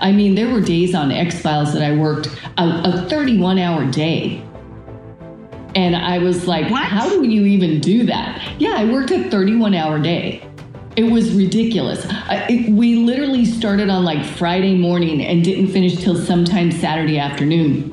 I mean, there were days on X Files that I worked a, a 31 hour day. And I was like, what? how do you even do that? Yeah, I worked a 31 hour day. It was ridiculous. I, it, we literally started on like Friday morning and didn't finish till sometime Saturday afternoon.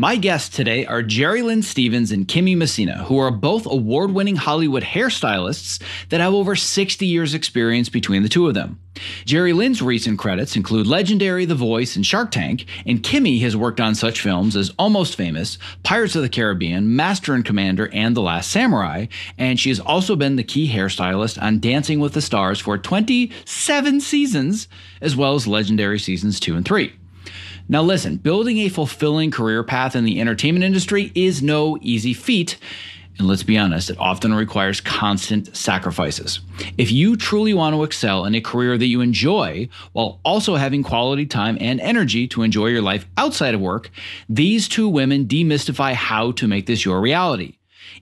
My guests today are Jerry Lynn Stevens and Kimmy Messina, who are both award winning Hollywood hairstylists that have over 60 years' experience between the two of them. Jerry Lynn's recent credits include Legendary, The Voice, and Shark Tank, and Kimmy has worked on such films as Almost Famous, Pirates of the Caribbean, Master and Commander, and The Last Samurai, and she has also been the key hairstylist on Dancing with the Stars for 27 seasons, as well as Legendary Seasons 2 and 3. Now, listen, building a fulfilling career path in the entertainment industry is no easy feat. And let's be honest, it often requires constant sacrifices. If you truly want to excel in a career that you enjoy while also having quality time and energy to enjoy your life outside of work, these two women demystify how to make this your reality.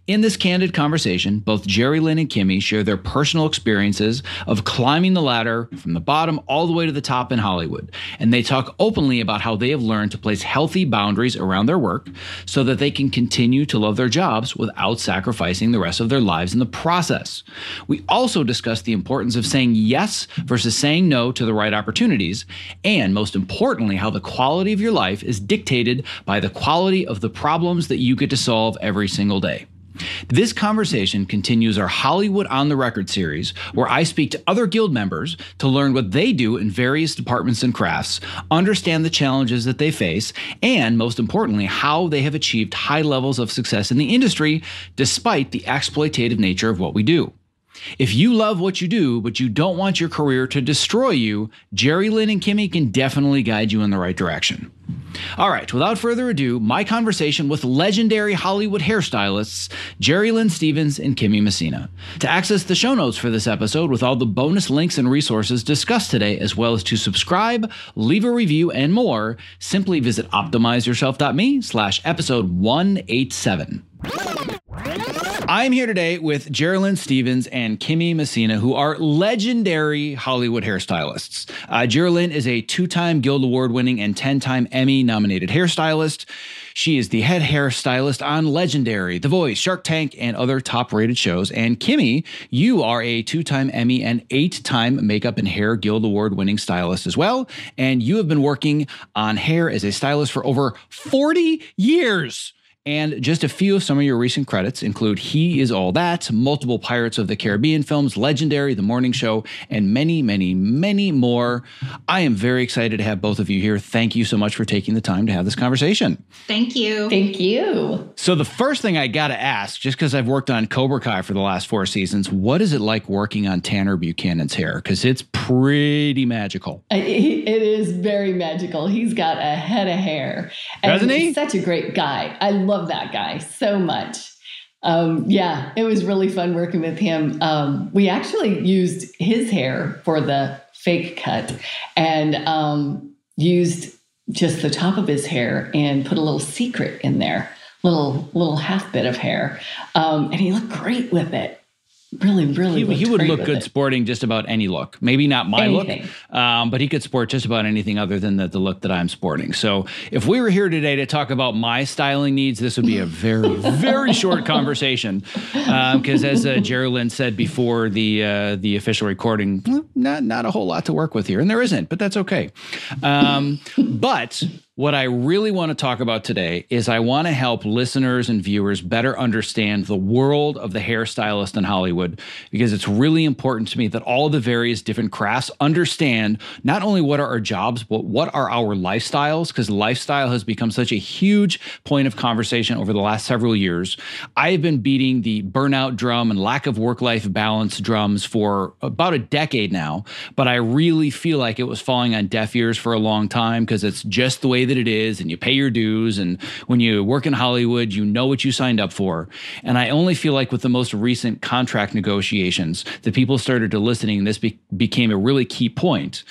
In this candid conversation, both Jerry Lynn and Kimmy share their personal experiences of climbing the ladder from the bottom all the way to the top in Hollywood. And they talk openly about how they have learned to place healthy boundaries around their work so that they can continue to love their jobs without sacrificing the rest of their lives in the process. We also discuss the importance of saying yes versus saying no to the right opportunities, and most importantly, how the quality of your life is dictated by the quality of the problems that you get to solve every single day. This conversation continues our Hollywood on the Record series, where I speak to other guild members to learn what they do in various departments and crafts, understand the challenges that they face, and most importantly, how they have achieved high levels of success in the industry despite the exploitative nature of what we do. If you love what you do, but you don't want your career to destroy you, Jerry Lynn and Kimmy can definitely guide you in the right direction. All right, without further ado, my conversation with legendary Hollywood hairstylists Jerry Lynn Stevens and Kimmy Messina. To access the show notes for this episode with all the bonus links and resources discussed today, as well as to subscribe, leave a review, and more, simply visit optimizeyourself.me slash episode 187. I'm here today with Jerry Lynn Stevens and Kimmy Messina, who are legendary Hollywood hairstylists. Uh, is a two time Guild Award winning and 10 time Emmy nominated hairstylist. She is the head hairstylist on Legendary, The Voice, Shark Tank, and other top rated shows. And Kimmy, you are a two time Emmy and eight time Makeup and Hair Guild Award winning stylist as well. And you have been working on hair as a stylist for over 40 years. And just a few of some of your recent credits include He Is All That, multiple Pirates of the Caribbean films, Legendary, The Morning Show, and many, many, many more. I am very excited to have both of you here. Thank you so much for taking the time to have this conversation. Thank you. Thank you. So, the first thing I got to ask, just because I've worked on Cobra Kai for the last four seasons, what is it like working on Tanner Buchanan's hair? Because it's pretty magical. It is very magical. He's got a head of hair. And Doesn't he? He's such a great guy. I love that guy so much. Um, yeah, it was really fun working with him. Um, we actually used his hair for the fake cut and um, used just the top of his hair and put a little secret in there, little little half bit of hair, um, and he looked great with it really, really. He, he would look good it. sporting just about any look. Maybe not my anything. look, um, but he could sport just about anything other than the, the look that I'm sporting. So if we were here today to talk about my styling needs, this would be a very, very short conversation. Because um, as uh, Jerry Lynn said before the uh, the official recording, not not a whole lot to work with here, and there isn't, but that's okay. Um, but what I really want to talk about today is I want to help listeners and viewers better understand the world of the hairstylist in Hollywood because it's really important to me that all the various different crafts understand not only what are our jobs, but what are our lifestyles because lifestyle has become such a huge point of conversation over the last several years. I've been beating the burnout drum and lack of work life balance drums for about a decade now, but I really feel like it was falling on deaf ears for a long time because it's just the way that it is and you pay your dues. And when you work in Hollywood, you know what you signed up for. And I only feel like with the most recent contract negotiations, that people started to listening, this be- became a really key point.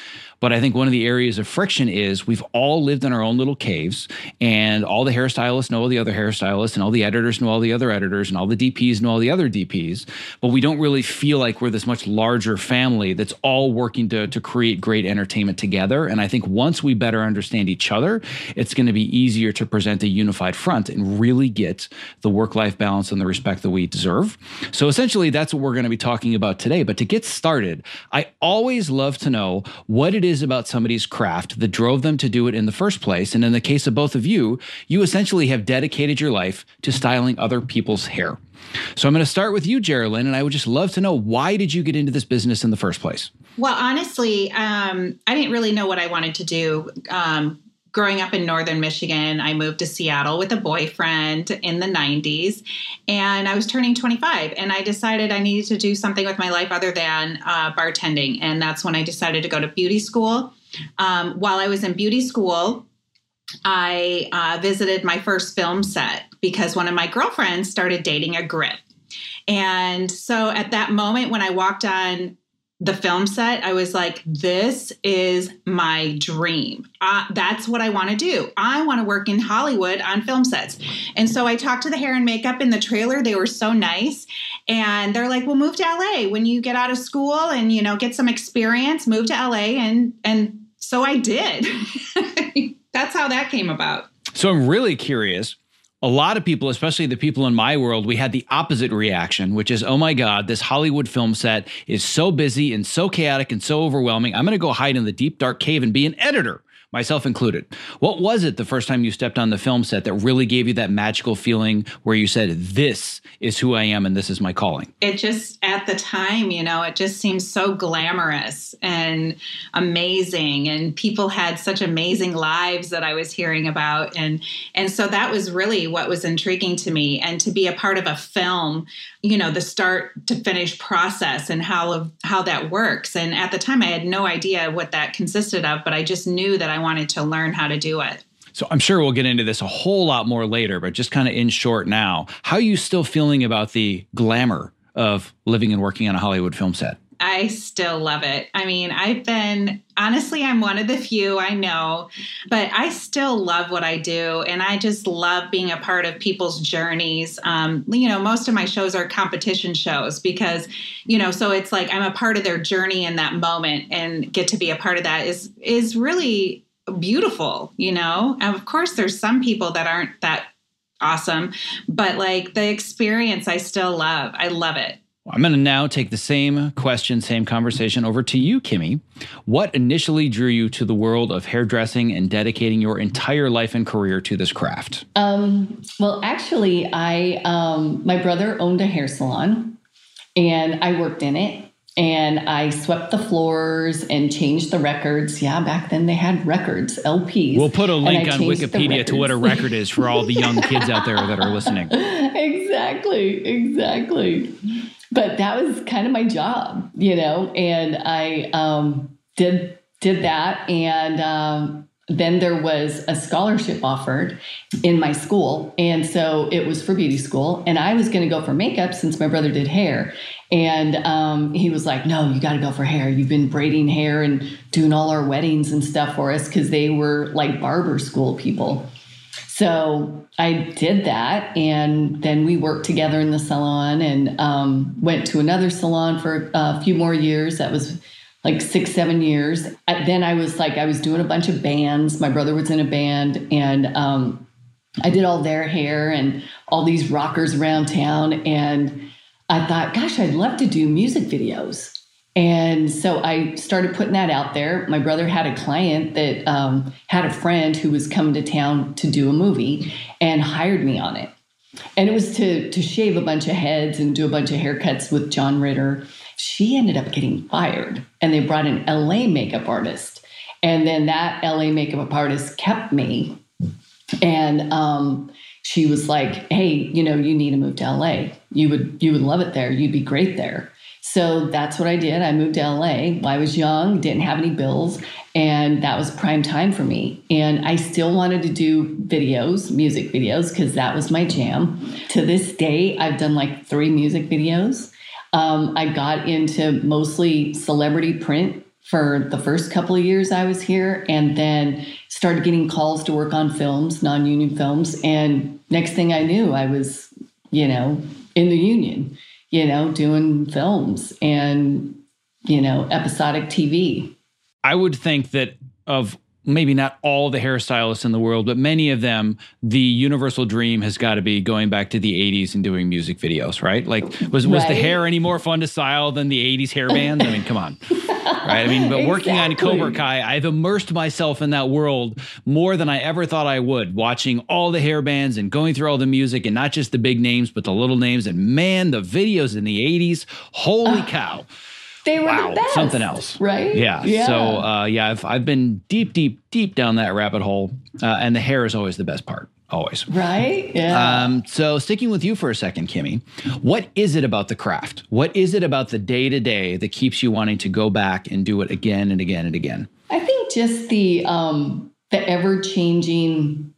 But I think one of the areas of friction is we've all lived in our own little caves, and all the hairstylists know all the other hairstylists, and all the editors know all the other editors, and all the DPs know all the other DPs. But we don't really feel like we're this much larger family that's all working to, to create great entertainment together. And I think once we better understand each other, it's going to be easier to present a unified front and really get the work life balance and the respect that we deserve. So essentially, that's what we're going to be talking about today. But to get started, I always love to know what it is about somebody's craft that drove them to do it in the first place. And in the case of both of you, you essentially have dedicated your life to styling other people's hair. So I'm going to start with you, Jerilyn, and I would just love to know why did you get into this business in the first place? Well, honestly, um, I didn't really know what I wanted to do. Um, growing up in northern Michigan, I moved to Seattle with a boyfriend in the 90s, and I was turning 25. And I decided I needed to do something with my life other than uh, bartending. And that's when I decided to go to beauty school. Um, while I was in beauty school, I uh, visited my first film set because one of my girlfriends started dating a grip. And so at that moment, when I walked on the film set, I was like, this is my dream. That's what I want to do. I want to work in Hollywood on film sets. And so I talked to the hair and makeup in the trailer. They were so nice. And they're like, well, move to LA when you get out of school and, you know, get some experience, move to LA. And, and so I did. that's how that came about. So I'm really curious a lot of people, especially the people in my world, we had the opposite reaction, which is, oh my God, this Hollywood film set is so busy and so chaotic and so overwhelming. I'm going to go hide in the deep, dark cave and be an editor myself included. What was it the first time you stepped on the film set that really gave you that magical feeling where you said, This is who I am and this is my calling? It just, at the time, you know, it just seemed so glamorous and amazing. And people had such amazing lives that I was hearing about. And, and so that was really what was intriguing to me. And to be a part of a film, you know, the start to finish process and how, how that works. And at the time, I had no idea what that consisted of, but I just knew that I wanted to learn how to do it. So I'm sure we'll get into this a whole lot more later, but just kind of in short now, how are you still feeling about the glamour of living and working on a Hollywood film set? I still love it. I mean, I've been honestly, I'm one of the few I know, but I still love what I do. And I just love being a part of people's journeys. Um, you know, most of my shows are competition shows because, you know, so it's like I'm a part of their journey in that moment and get to be a part of that is is really beautiful, you know? And of course there's some people that aren't that awesome, but like the experience I still love. I love it. I'm going to now take the same question, same conversation over to you, Kimmy. What initially drew you to the world of hairdressing and dedicating your entire life and career to this craft? Um, well, actually, I um, my brother owned a hair salon, and I worked in it, and I swept the floors and changed the records. Yeah, back then they had records, LPs. We'll put a link on Wikipedia to what a record is for all the young kids out there that are listening. Exactly, exactly but that was kind of my job, you know, and I um, did did that, and um, then there was a scholarship offered in my school, and so it was for beauty school, and I was going to go for makeup since my brother did hair, and um, he was like, "No, you got to go for hair. You've been braiding hair and doing all our weddings and stuff for us because they were like barber school people." So I did that, and then we worked together in the salon, and um, went to another salon for a few more years. That was like six, seven years. Then I was like, I was doing a bunch of bands. My brother was in a band, and um, I did all their hair and all these rockers around town. And I thought, gosh, I'd love to do music videos. And so I started putting that out there. My brother had a client that um, had a friend who was coming to town to do a movie and hired me on it. And it was to, to shave a bunch of heads and do a bunch of haircuts with John Ritter. She ended up getting fired, and they brought an LA makeup artist. And then that LA makeup artist kept me. And um, she was like, "Hey, you know, you need to move to LA. You would you would love it there. You'd be great there." So that's what I did. I moved to LA. I was young, didn't have any bills, and that was prime time for me. And I still wanted to do videos, music videos, because that was my jam. To this day, I've done like three music videos. Um, I got into mostly celebrity print for the first couple of years I was here, and then started getting calls to work on films, non union films. And next thing I knew, I was, you know, in the union you know, doing films and, you know, episodic TV. I would think that of maybe not all the hairstylists in the world, but many of them, the universal dream has got to be going back to the 80s and doing music videos, right? Like, was, was right. the hair any more fun to style than the 80s hair bands? I mean, come on. right? I mean, but exactly. working on Cobra Kai, I've immersed myself in that world more than I ever thought I would, watching all the hair bands and going through all the music and not just the big names, but the little names. And man, the videos in the 80s, holy uh, cow. They were wow, the best, something else, right? Yeah. yeah. So, uh, yeah, I've I've been deep, deep, deep down that rabbit hole, uh, and the hair is always the best part always. Right? Yeah. Um, so, sticking with you for a second, Kimmy, what is it about the craft? What is it about the day to day that keeps you wanting to go back and do it again and again and again? I think just the um, the ever changing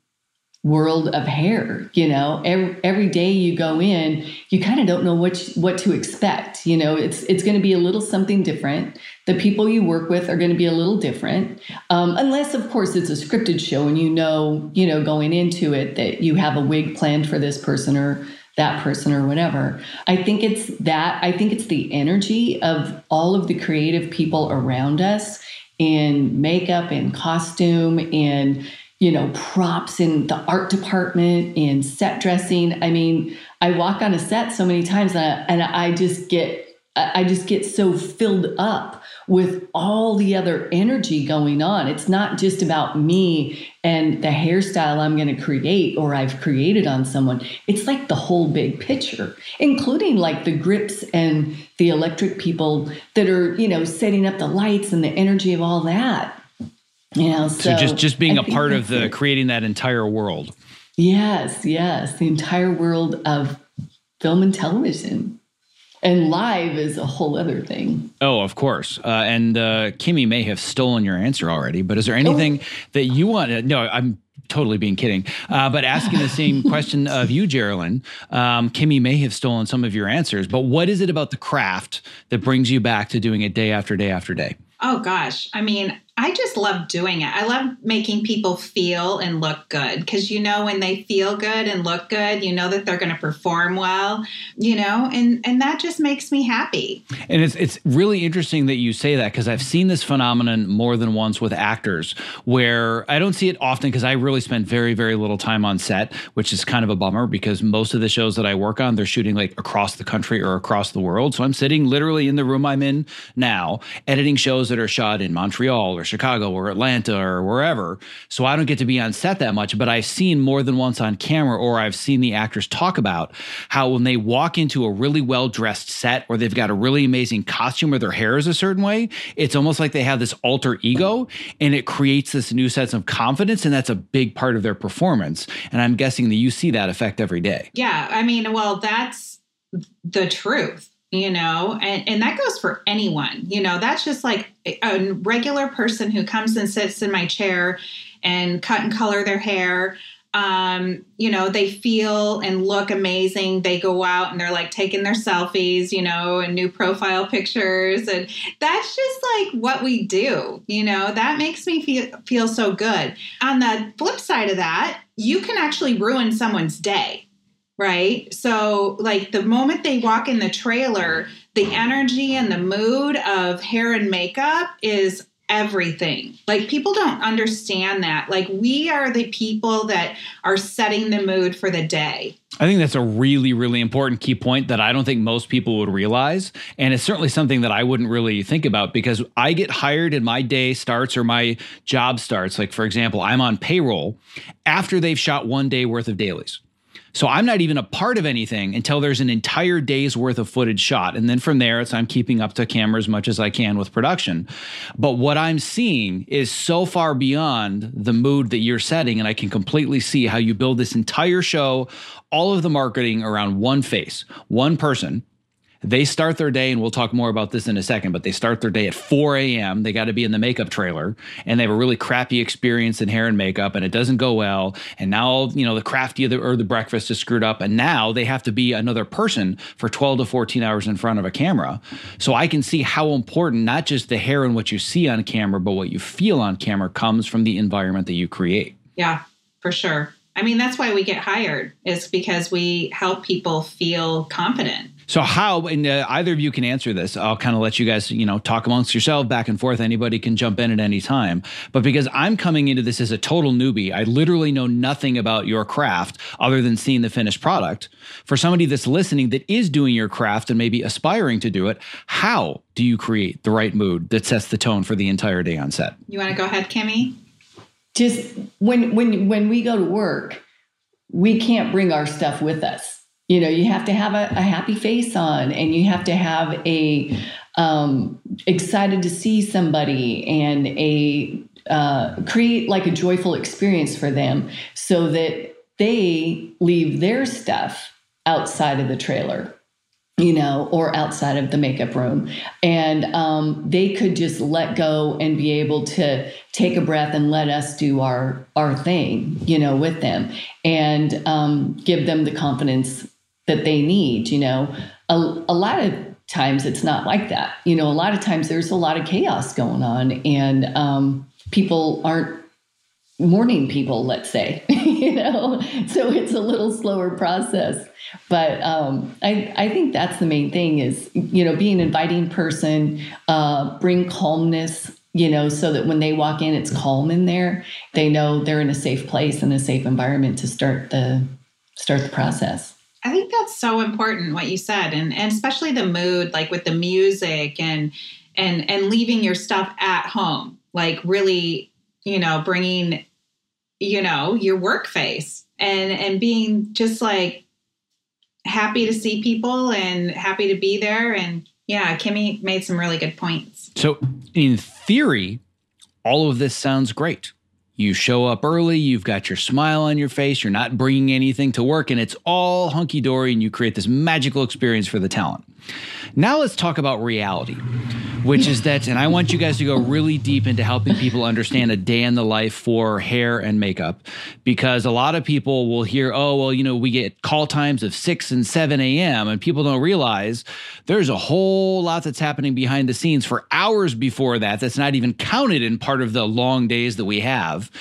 world of hair you know? Every, every day you go in you kind of don't know what what to expect you know? It's it's going to be a little something different. The people you work with are going to be a little different. Um, unless of course it's a scripted show and you know you know going into it that you have a wig planned for this person or that person or whatever. I think it's that i think it's the energy of all of the creative people around us in makeup and costume and you know, props in the art department in set dressing. I mean, I walk on a set so many times and I, and I just get I just get so filled up with all the other energy going on. It's not just about me and the hairstyle I'm going to create or I've created on someone. It's like the whole big picture, including like the grips and the electric people that are, you know, setting up the lights and the energy of all that. You know, so, so just just being I a part of the it. creating that entire world. Yes, yes, the entire world of film and television. And live is a whole other thing. Oh, of course. Uh, and uh, Kimmy may have stolen your answer already, but is there anything oh. that you want to? No, I'm totally being kidding. Uh, but asking the same question of you, Jerry Lynn, um, Kimmy may have stolen some of your answers. But what is it about the craft that brings you back to doing it day after day after day? Oh gosh, I mean, I just love doing it. I love making people feel and look good because you know when they feel good and look good, you know that they're going to perform well, you know, and and that just makes me happy. And it's it's really interesting that you say that because I've seen this phenomenon more than once with actors where I don't see it often because I really spend very very little time on set, which is kind of a bummer because most of the shows that I work on they're shooting like across the country or across the world. So I'm sitting literally in the room I'm in now editing shows that are shot in Montreal or Chicago or Atlanta or wherever. So I don't get to be on set that much, but I've seen more than once on camera or I've seen the actors talk about how when they walk into a really well dressed set or they've got a really amazing costume or their hair is a certain way, it's almost like they have this alter ego and it creates this new sense of confidence. And that's a big part of their performance. And I'm guessing that you see that effect every day. Yeah. I mean, well, that's the truth you know and, and that goes for anyone you know that's just like a regular person who comes and sits in my chair and cut and color their hair. Um, you know they feel and look amazing. They go out and they're like taking their selfies you know and new profile pictures. And that's just like what we do you know that makes me feel feel so good. On the flip side of that you can actually ruin someone's day right? So, like the moment they walk in the trailer, the energy and the mood of hair and makeup is everything. Like people don't understand that. Like we are the people that are setting the mood for the day. I think that's a really, really important key point that I don't think most people would realize. And it's certainly something that I wouldn't really think about because I get hired and my day starts or my job starts. Like, for example, I'm on payroll after they've shot one day worth of dailies. So I'm not even a part of anything until there's an entire day's worth of footage shot. And then from there, it's I'm keeping up to camera as much as I can with production. But what I'm seeing is so far beyond the mood that you're setting. And I can completely see how you build this entire show, all of the marketing around one face, one person they start their day, and we'll talk more about this in a second, but they start their day at 4 a.m. They got to be in the makeup trailer, and they have a really crappy experience in hair and makeup, and it doesn't go well. And now, you know, the crafty the, or the breakfast is screwed up, and now they have to be another person for 12 to 14 hours in front of a camera. So I can see how important not just the hair and what you see on camera, but what you feel on camera comes from the environment that you create. Yeah, for sure. I mean, that's why we get hired, is because we help people feel confident so how, and uh, either of you can answer this. I'll kind of let you guys, you know, talk amongst yourself back and forth. Anybody can jump in at any time. But because I'm coming into this as a total newbie, I literally know nothing about your craft other than seeing the finished product. For somebody that's listening that is doing your craft and maybe aspiring to do it, how do you create the right mood that sets the tone for the entire day on set? You want to go ahead, Kimmy? Just when when when we go to work, we can't bring our stuff with us you know you have to have a, a happy face on and you have to have a um, excited to see somebody and a uh, create like a joyful experience for them so that they leave their stuff outside of the trailer you know, or outside of the makeup room. And um, they could just let go and be able to take a breath and let us do our our thing, you know, with them, and um, give them the confidence that they need you know? A, a lot of times it's not like that. You know a lot of times there's a lot of chaos going on and um, people aren't morning people let's say you know? So it's a little slower process. But um, I, I think that's the main thing is you know be an inviting person uh, bring calmness you know so that when they walk in it's calm in there. They know they're in a safe place and a safe environment to start the start the process I think that's so important what you said, and, and especially the mood, like with the music and and and leaving your stuff at home, like really, you know, bringing, you know, your work face and and being just like happy to see people and happy to be there. And yeah, Kimmy made some really good points. So, in theory, all of this sounds great. You show up early, you've got your smile on your face, you're not bringing anything to work, and it's all hunky dory, and you create this magical experience for the talent. Now let's talk about reality. which is that, and I want you guys to go really deep into helping people understand a day in the life for hair and makeup, because a lot of people will hear, oh, well, you know, we get call times of 6 and 7 a.m., and people don't realize there's a whole lot that's happening behind the scenes for hours before that that's not even counted in part of the long days that we have.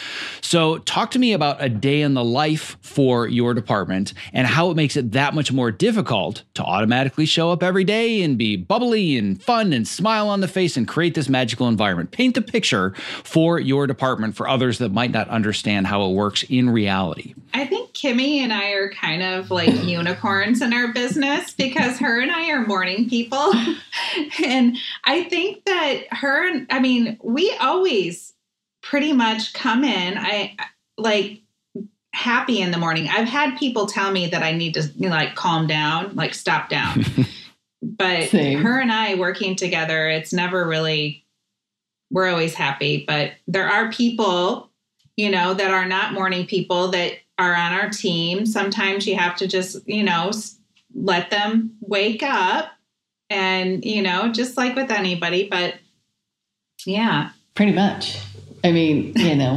So, talk to me about a day in the life for your department and how it makes it that much more difficult to automatically show up every day and be bubbly and fun and smile on the face and create this magical environment. Paint a picture for your department for others that might not understand how it works in reality. I think Kimmy and I are kind of like unicorns in our business because her and I are morning people. and I think that her, I mean, we always pretty much come in. I like happy in the morning. I've had people tell me that I need to you know, like calm down, like stop down. but Same. her and I working together, it's never really we're always happy, but there are people, you know, that are not morning people that are on our team. Sometimes you have to just, you know, let them wake up and, you know, just like with anybody, but yeah. Pretty much. I mean, you know.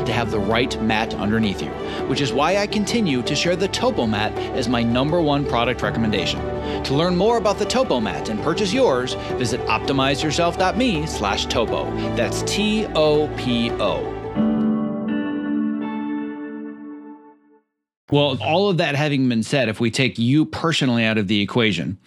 to have the right mat underneath you, which is why I continue to share the Topo Mat as my number one product recommendation. To learn more about the Topo Mat and purchase yours, visit optimizeyourself.me slash topo. That's T-O-P-O. Well, all of that having been said, if we take you personally out of the equation,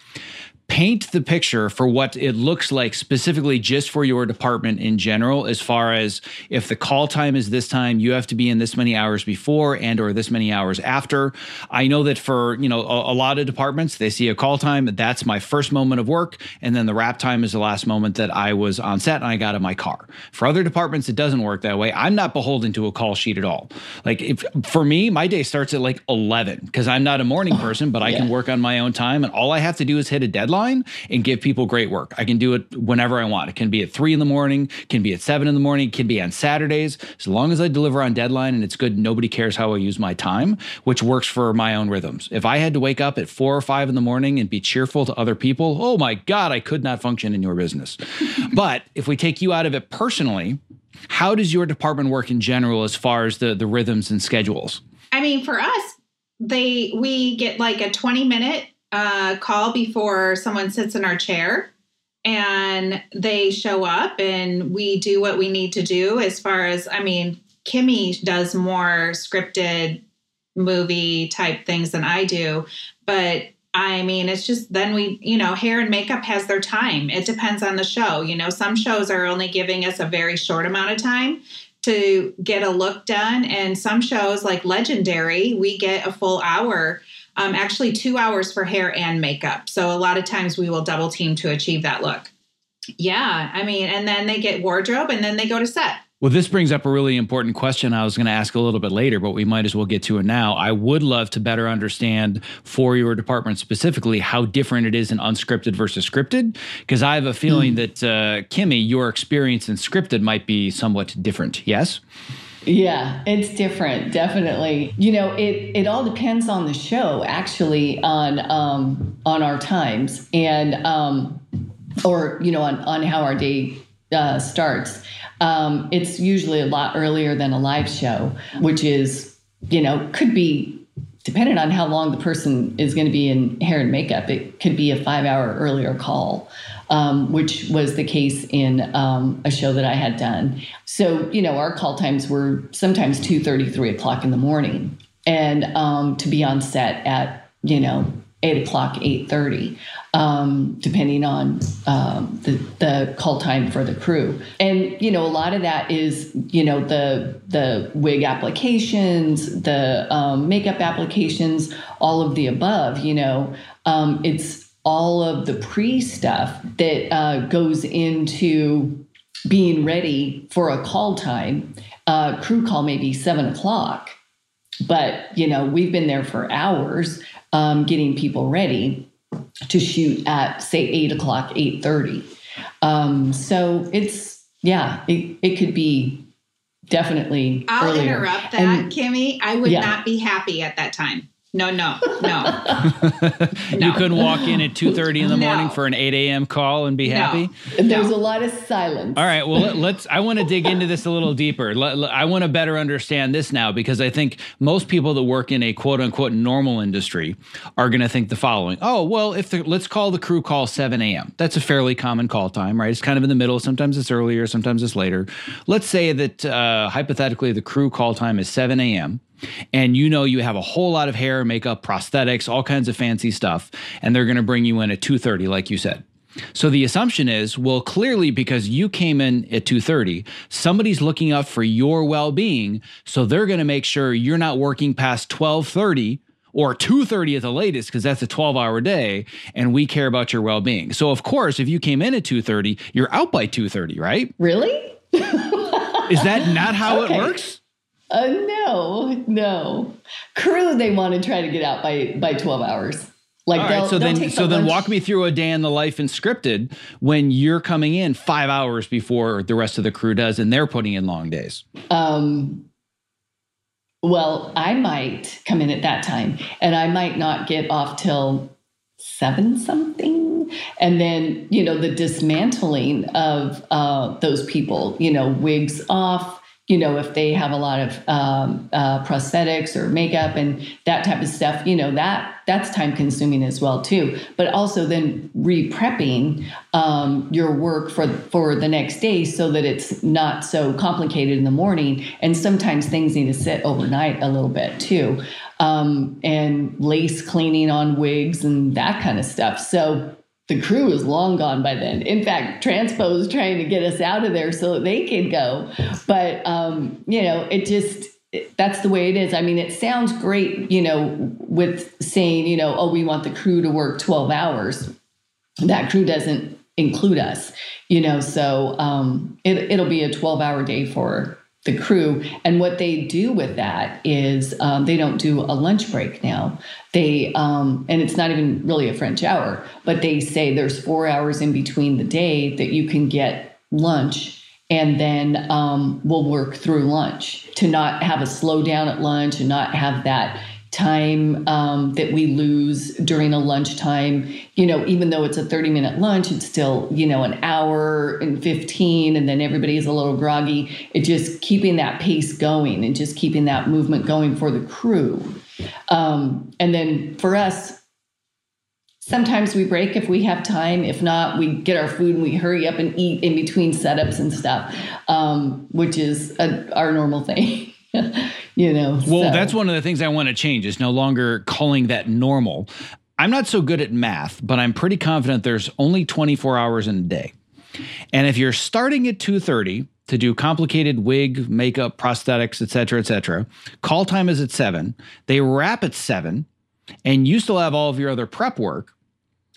paint the picture for what it looks like specifically just for your department in general as far as if the call time is this time you have to be in this many hours before and or this many hours after. I know that for you know a, a, lot of departments they see a call time that's my first moment of work and then the wrap time is the last moment that i was on set and i got in my car. For other departments it doesn't work that way. I'm not beholden to a call sheet at all. Like if for me my day starts at like 11 because i'm not a morning oh, person but i yeah. can work on my own time and all i have to do is hit a deadline deadline and give people great work. I can do it whenever I want. It can be at three in the morning, can be at seven in the morning, can be on Saturdays. As long as I deliver on deadline and it's good, nobody cares how I use my time, which works for my own rhythms. If I had to wake up at four or five in the morning and be cheerful to other people, oh my God, I could not function in your business. but if we take you out of it personally, how does your department work in general as far as the, the rhythms and schedules? I mean, for us, they we get like a 20 minute uh, call before someone sits in our chair and they show up and we do what we need to do as far as i mean kimmy does more scripted movie type things than i do but i mean it's just then we you know hair and makeup has their time it depends on the show you know some shows are only giving us a very short amount of time to get a look done. And some shows like Legendary, we get a full hour, um, actually two hours for hair and makeup. So a lot of times we will double team to achieve that look. Yeah, I mean, and then they get wardrobe and then they go to set. Well, this brings up a really important question I was going to ask a little bit later, but we might as well get to it now. I would love to better understand for your department specifically how different it is in unscripted versus scripted, because I have a feeling mm. that, uh, Kimmy, your experience in scripted might be somewhat different. Yes? Yeah, it's different, definitely. You know, it it all depends on the show, actually, on um, on our times and um, or you know on on how our day uh, starts. Um, it's usually a lot earlier than a live show, which is, you know, could be depending on how long the person is going to be in hair and makeup. It could be a five hour earlier call, um, which was the case in um, a show that I had done. So, you know, our call times were sometimes 2 3 o'clock in the morning. And um, to be on set at, you know, eight o'clock, eight thirty, um, depending on um, the the call time for the crew. And you know, a lot of that is you know the the wig applications, the um, makeup applications, all of the above. You know, um, it's all of the pre stuff that uh, goes into being ready for a call time. Uh, crew call maybe seven o'clock but you know we've been there for hours um, getting people ready to shoot at say eight o'clock, eight thirty. Um, so it's yeah, it, it could be definitely. I'll earlier. interrupt that, and, Kimmy. I would yeah. not be happy at that time. No, no, no. you couldn't walk in at 2.30 in the no. morning for an 8 a.m. call and be no. happy? There's no. a lot of silence. All right. Well, let, us I want to dig into this a little deeper. Let, let, I want to better understand this now because I think most people that work in a quote unquote normal industry are going to think the following. Oh, well, if the, let's call the crew call 7 a.m. That's a fairly common call time, right? It's kind of in the middle. Sometimes it's earlier, sometimes it's later. Let's say that uh, hypothetically the crew call time is 7 a.m and you know you have a whole lot of hair, makeup, prosthetics, all kinds of fancy stuff, and they're going to bring you in at 2:30 like you said. So the assumption is, well, clearly because you came in at 2:30, somebody's looking out for your well-being, so they're going to make sure you're not working past 12:30 or 2:30 at the latest because that's a 12-hour day and we care about your well-being. So of course, if you came in at 2:30, you're out by 2:30, right? Really? is that not how okay. it works? Uh, no, no. Crew, they want to try to get out by by twelve hours. Like All right, so then so then walk me through a day in the life in scripted when you're coming in five hours before the rest of the crew does, and they're putting in long days. Um. Well, I might come in at that time, and I might not get off till seven something and then you know the dismantling of uh, those people you know wigs off you know, if they have a lot of um, uh, prosthetics or makeup and that type of stuff, you know, that that's time consuming as well too. But also then re-prepping um, your work for for the next day so that it's not so complicated in the morning. And sometimes things need to sit overnight a little bit too, um, and lace cleaning on wigs and that kind of stuff. So the crew is long gone by then. In fact, Transpo is trying to get us out of there so they can go. But, um, you know, it just, that's the way it is. I mean, it sounds great, you know, with saying, you know, oh, we want the crew to work 12 hours. That crew doesn't include us, you know, so um, it, it'll be a 12 hour day for the crew. And what they do with that is um, they don't do a lunch break now. They um, and it's not even really a French hour, but they say there's four hours in between the day that you can get lunch. And then um, we'll work through lunch to not have a slow down at lunch and not have that time um, that we lose during a lunchtime. You know, even though it's a 30 minute lunch, it's still, you know, an hour and 15, and then everybody's a little groggy. It just keeping that pace going and just keeping that movement going for the crew. Um, and then for us, sometimes we break if we have time. If not, we get our food and we hurry up and eat in between setups and stuff, um, which is a, our normal thing. you know. Well, so. that's one of the things I want to change is no longer calling that normal. I'm not so good at math, but I'm pretty confident there's only 24 hours in a day. And if you're starting at 2:30 to do complicated wig, makeup, prosthetics, etc., cetera, et cetera. Call time is at seven. They wrap at seven, and you still have all of your other prep work.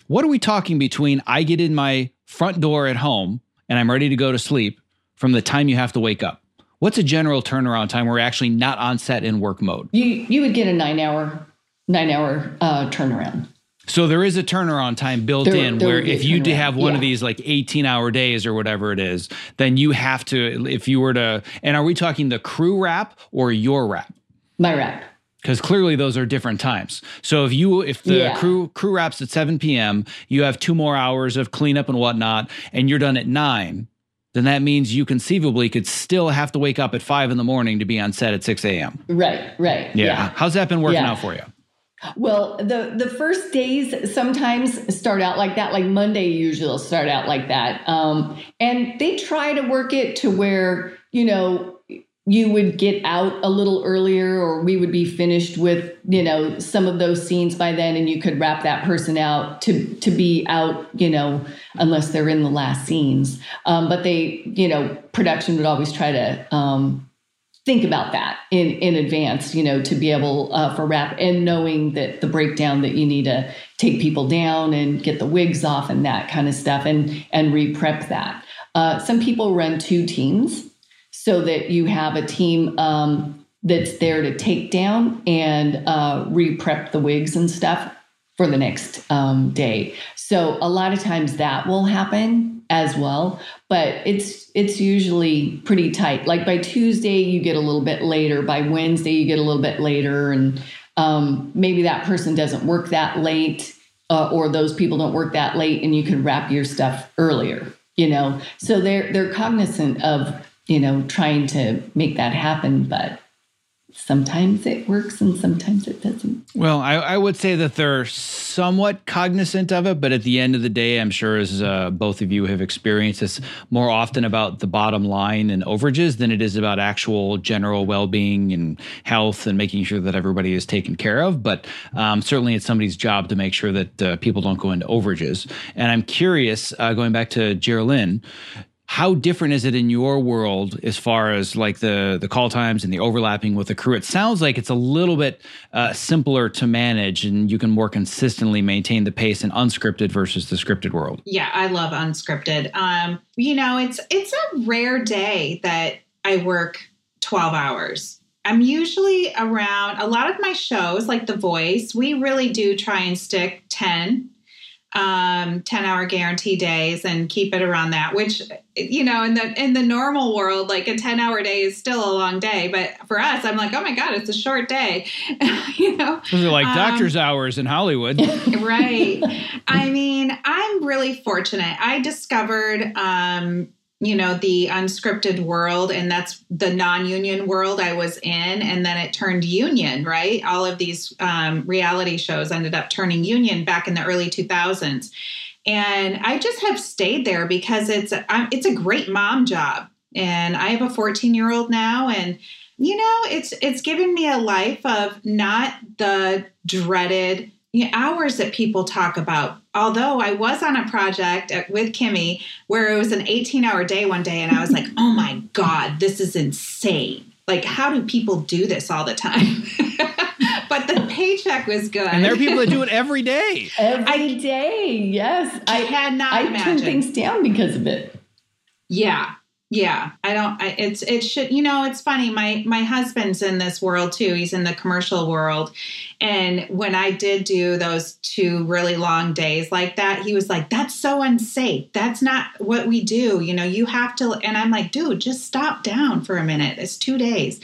What are we talking between I get in my front door at home and I'm ready to go to sleep from the time you have to wake up? What's a general turnaround time where we're actually not on set in work mode? You you would get a nine hour nine hour uh, turnaround. So there is a turnaround time built There- in there where would be a if you do have one of these like 18 hour days or whatever it is, then you have to, if you were to, and are we talking the crew wrap or your wrap? My wrap. Because clearly those are different times. So if you, if the Yeah. crew crew wraps at 7 p.m., you have two more hours of cleanup and whatnot, and you're done at nine, then that means you conceivably could still have to wake up at five in the morning to be on set at 6 a.m. Right, right. Yeah. How's that been working Yeah. out for you? Well, the the first days sometimes start out like that. Like Monday usually start out like that. Um, and they try to work it to where you know you would get out a little earlier, or we would be finished with you know some of those scenes by then, and you could wrap that person out to to be out. You know, unless they're in the last scenes. Um, but they, you know, production would always try to. Um, think about that in in advance you know to be able uh, for wrap and knowing that the breakdown that you need to take people down and get the wigs off and that kind of stuff and and re-prep that uh, some people run two teams so that you have a team um, that's there to take down and uh, re-prep the wigs and stuff for the next um, day. So a lot of times that will happen as well but it's it's usually pretty tight. Like by tuesday you get a little bit later. By wednesday you get a little bit later. And um, maybe that person doesn't work that late uh, or those people don't work that late and you can wrap your stuff earlier you know? So they're they're cognizant of you know trying to make that happen but sometimes it works and sometimes it doesn't Well, I, I would say that they're somewhat cognizant of it, but at the end of the day, I'm sure as uh, both of you have experienced, it's more often about the bottom line and overages than it is about actual general well-being and health and making sure that everybody is taken care of. But um, certainly, it's somebody's job to make sure that uh, people don't go into overages. And I'm curious, uh, going back to Jerry Lynn, how different is it in your world as far as like the the call times and the overlapping with the crew it sounds like it's a little bit uh, simpler to manage and you can more consistently maintain the pace in unscripted versus the scripted world Yeah, I love unscripted. Um, you know, it's it's a rare day that I work 12 hours. I'm usually around a lot of my shows like The Voice, we really do try and stick 10 um 10 hour guarantee days and keep it around that which you know in the in the normal world like a 10 hour day is still a long day but for us i'm like oh my god it's a short day you know those are like Um, doctor's hours in hollywood right. I mean, I'm really fortunate. I discovered, um, you know, the unscripted world, and that's the non union world I was in. And then it turned union, right? All of these um, reality shows ended up turning union back in the early 2000s. And I just have stayed there because it's a, it's a great mom job. And I have a 14 year old now, and you know, it's it's given me a life of not the dreaded hours that people talk about. Although I was on a project at, with Kimmy where it was an 18 hour day one day, and I was like, oh my God, this is insane. Like, how do people do this all the time? but the paycheck was good. and there are people that do it every day every day yes I had not. i imagine. turn things down because of it Yeah. Yeah, I don't I, it's it should you know it's funny my my husband's in this world too he's in the commercial world. And when I did do those two really long days like that he was like that's so unsafe that's not what we do you know you have to and I'm like dude just stop down for a minute it's 2 days.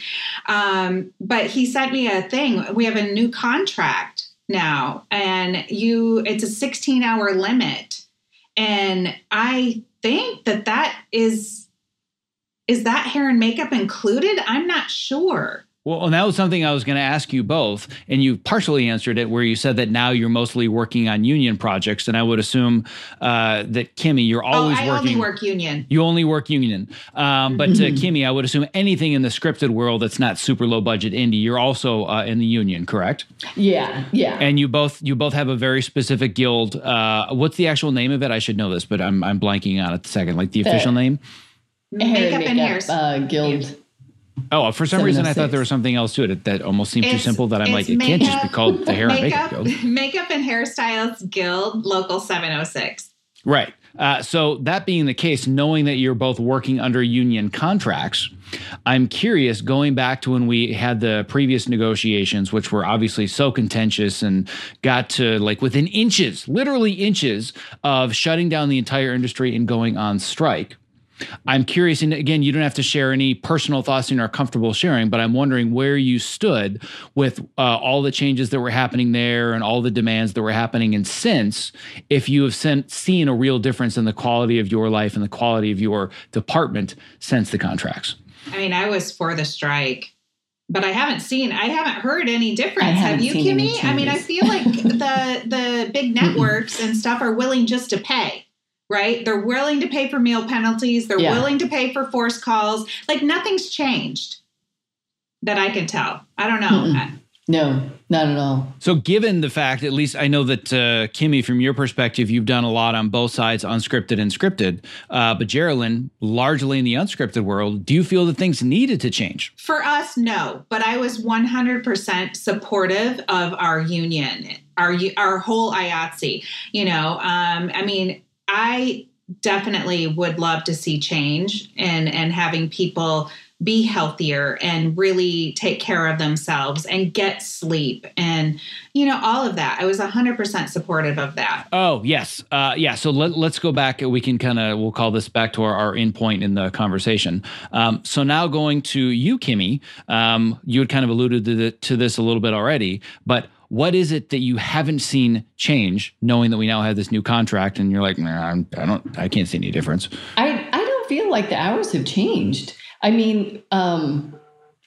Um but he sent me a thing we have a new contract now and you it's a 16 hour limit. And I think that that is is that hair and makeup included? I'm not sure. Well, and that was something I was going to ask you both, and you partially answered it, where you said that now you're mostly working on union projects, and I would assume uh, that Kimmy, you're always oh, I working. only work union. You only work union, um, but uh, Kimmy, I would assume anything in the scripted world that's not super low budget indie, you're also uh, in the union, correct? yeah yeah And you both you both have a very specific guild. Uh, what's the actual name of it? I should know this, but I'm I'm blanking on it the second. Like the official name. Hair makeup and hair. uh, guild. Oh, for some reason I thought there was something else to it that almost seemed too simple that I'm like, it's it can't just be called the hair and makeup makeup, guild. makeup and hairstylists guild local 706 Right. Uh, so that being the case, knowing that you're both working under union contracts, I'm curious. Going back to when we had the previous negotiations, which were obviously so contentious and got to like within inches, literally inches, of shutting down the entire industry and going on strike. I'm curious, and again, you don't have to share any personal thoughts you're comfortable sharing, but I'm wondering where you stood with uh, all the changes that were happening there and all the demands that were happening, and since if you have sen- seen a real difference in the quality of your life and the quality of your department since the contracts. i mean i was for the strike but i haven't seen i haven't heard any difference. have you kimmy? I mean i feel like the the big networks and stuff are willing just to pay right they're willing to pay for meal penalties they're Yeah. willing to pay for forced calls like nothing's changed that i can tell i don't know Mm-mm. No, not at all. So, given the fact, at least I know that uh, Kimmy, from your perspective, you've done a lot on both sides, unscripted and scripted. Uh, but Jerry Lynn, largely in the unscripted world, do you feel that things needed to change? For us, no, but I was 100% supportive of our union, our our whole IATSE. You know, um, I mean, I definitely would love to see change and and having people be healthier and really take care of themselves and get sleep and you know all of that. I was 100% supportive of that. Oh yes, uh, yeah. So let, let's go back. We can kind of we'll call this back to our, our end point in the conversation. Um, so now going to you, Kimmy. Um, you had kind of alluded to, the, to this a little bit already, but what is it that you haven't seen change, knowing that we now have this new contract, and you're like, nah, I don't, I can't see any difference. I, I don't feel like the hours have changed. I mean, um,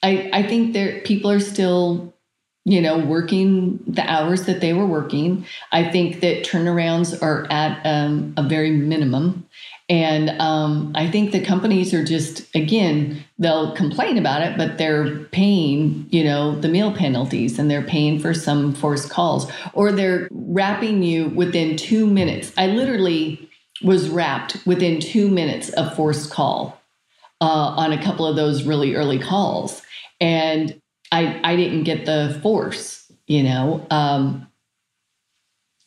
I I think there people are still, you know, working the hours that they were working. I think that turnarounds are at um, a very minimum. And um, I think the companies are just, again, they'll complain about it, but they're paying, you know, the meal penalties and they're paying for some forced calls or they're wrapping you within two minutes. I literally was wrapped within two minutes of forced call uh, on a couple of those really early calls. And I, I didn't get the force, you know. Um,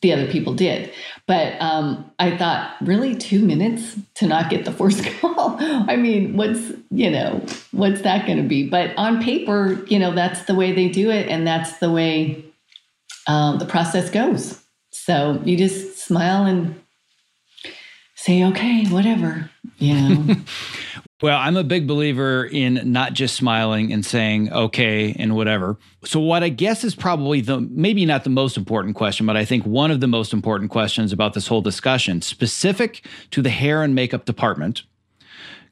the other people did. But um, I thought, really, two minutes to not get the forced call? I mean, what's, you know, what's that going to be? But on paper, you know, that's the way they do it. And that's the way um, the process goes. So you just smile and say, okay, whatever, you know. Well, I'm a big believer in not just smiling and saying okay and whatever. So, what I guess is probably the maybe not the most important question, but I think one of the most important questions about this whole discussion, specific to the hair and makeup department,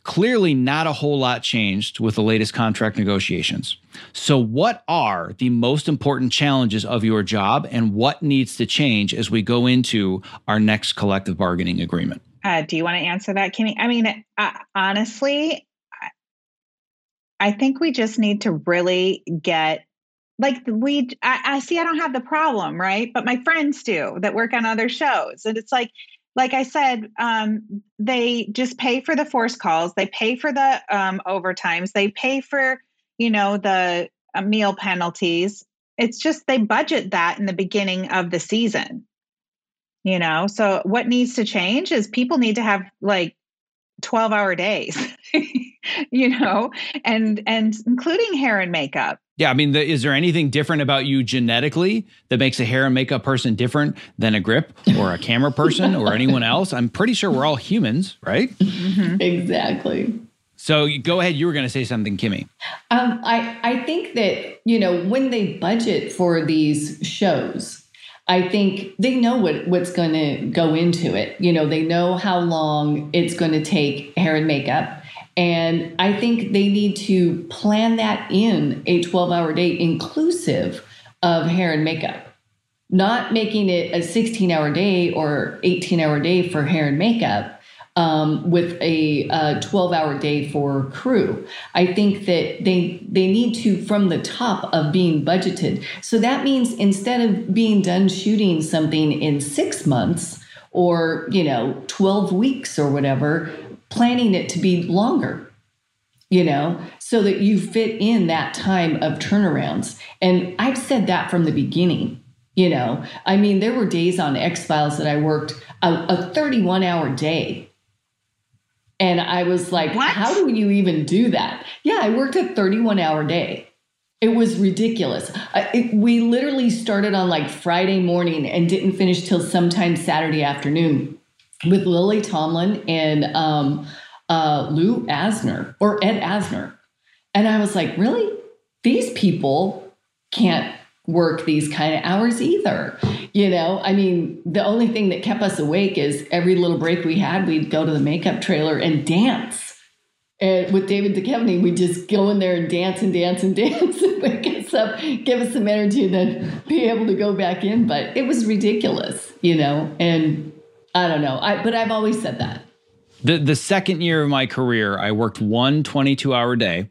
clearly not a whole lot changed with the latest contract negotiations. So, what are the most important challenges of your job and what needs to change as we go into our next collective bargaining agreement? Uh, do you want to answer that, Kimmy? I mean, uh, honestly, I- think we just need to really get like we. I, I see. I don't have the problem, right? But my friends do that work on other shows, and it's like, like I said, um, they just pay for the force calls, they pay for the um, overtimes, they pay for you know the uh, meal penalties. It's just they budget that in the beginning of the season you know so what needs to change is people need to have like 12 hour days you know and and including hair and makeup Yeah, I mean, the, is there anything different about you genetically that makes a hair and makeup person different than a grip or a camera person or anyone else? I'm pretty sure we're all humans, right? exactly. So go ahead. You were going to say something, Kimmy. Um, I I think that you know when they budget for these shows, I think they know what what's going to go into it. You know, they know how long it's going to take hair and makeup, and I think they need to plan that in a twelve hour day, inclusive of hair and makeup. Not making it a 16 hour day or 18 hour day for hair and makeup, um, with a uh, 12 hour day for crew. I think that they they need to from the top of being budgeted. So that means instead of being done shooting something in 6 months or, you know, 12 weeks or whatever, planning it to be longer. you know, so that you fit in that time of turnarounds. And I've said that from the beginning. You know, I mean, there were days on X Files that I worked a, a 31 hour day. And I was like, what? how do you even do that? Yeah, I worked a 31 hour day. It was ridiculous. it, we literally started on like Friday morning and didn't finish till sometime Saturday afternoon with Lily Tomlin and um, uh, Lou Asner or Ed Asner. And I was like, really? These people can't work these kind of hours either. You know, I mean, the only thing that kept us awake is every little break we had, we'd go to the makeup trailer and dance. And with David Duchovny, we'd just go in there and dance and dance and dance and wake us up, give us some energy, and then be able to go back in. But it was ridiculous, you know. And I don't know. I, but I've always said that. The the second year of my career, I worked one 22 hour day,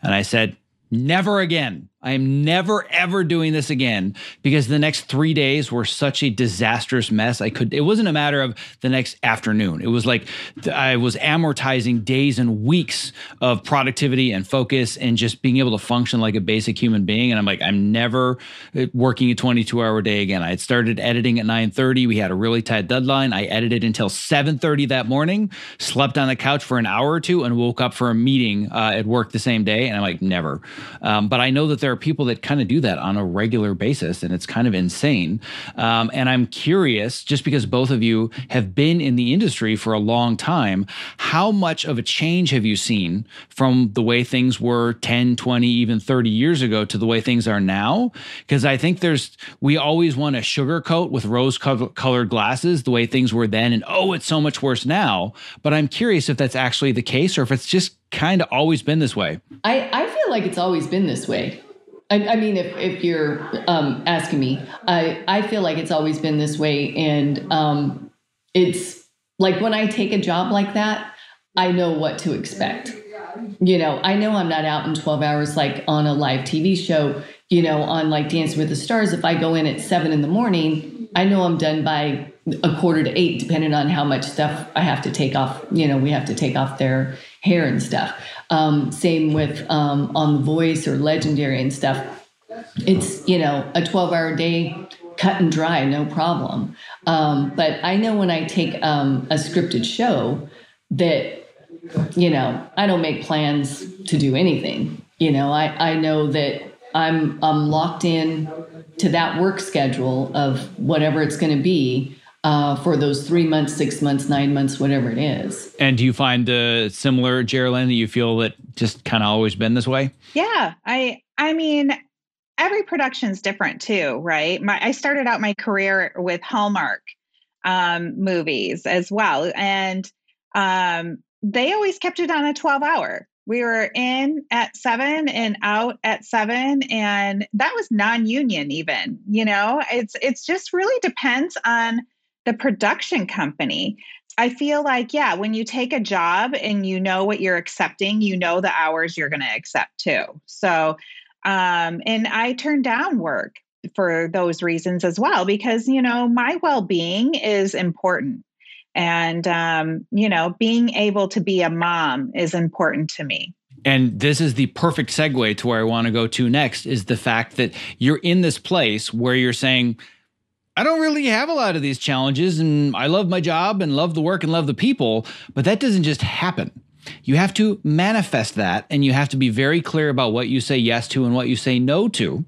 and I said, never again. I am never ever doing this again because the next three days were such a disastrous mess. I could, it wasn't a matter of the next afternoon. It was like I was amortizing days and weeks of productivity and focus and just being able to function like a basic human being. And I'm like, I'm never uh, working a 22 hour day again. I had started editing at 9:30. We had a really tight deadline. I edited until 7:30 that morning, slept on the couch for an hour or two, and woke up for a meeting uh, at work the same day. And I'm like, never. Um, but I know that there are people that kind of do that on a regular basis, and it's kind of insane. Um, and I'm curious, just because both of you have been in the industry for a long time, how much of a change have you seen from the way things were 10, 20, even 30 years ago to the way things are now? Because I think there's, we always want to sugarcoat with rose colored glasses the way things were then, and oh, it's so much worse now. But I'm curious if that's actually the case or if it's just kind of always been this way. I, I feel like it's always been this way. I, I mean, if, if you're um, asking me, I, I feel like it's always been this way. And um, it's like when I take a job like that, I know what to expect. You know, I know I'm not out in 12 hours like on a live TV show, you know, on like Dancing with the Stars. If I go in at seven in the morning, I know I'm done by a quarter to eight, depending on how much stuff I have to take off. You know, we have to take off their hair and stuff. Um, same with um, on The Voice or Legendary and stuff. It's, you know, a 12 hour day, cut and dry, no problem. Um, but I know when I take um, a scripted show that, you know, I don't make plans to do anything. You know, I, I know that I'm, I'm locked in to that work schedule of whatever it's going to be uh, for those three months, six months, nine months, whatever it is. And do you find uh, similar, Jerry Lynn, that you feel that just kind of always been this way? Yeah, I I mean, every production's different too, right? My, I started out my career with Hallmark um, movies as well, and um, they always kept it on a twelve hour. We were in at seven and out at seven, and that was non-union. Even you know, it's it's just really depends on the production company. I feel like, yeah, when you take a job and you know what you're accepting, you know the hours you're going to accept too. So, um, and I turned down work for those reasons as well, because, you know, my well being is important. And, um, you know, being able to be a mom is important to me. And this is the perfect segue to where I want to go to next is the fact that you're in this place where you're saying, I don't really have a lot of these challenges, and I love my job and love the work and love the people, but that doesn't just happen. You have to manifest that, and you have to be very clear about what you say yes to and what you say no to.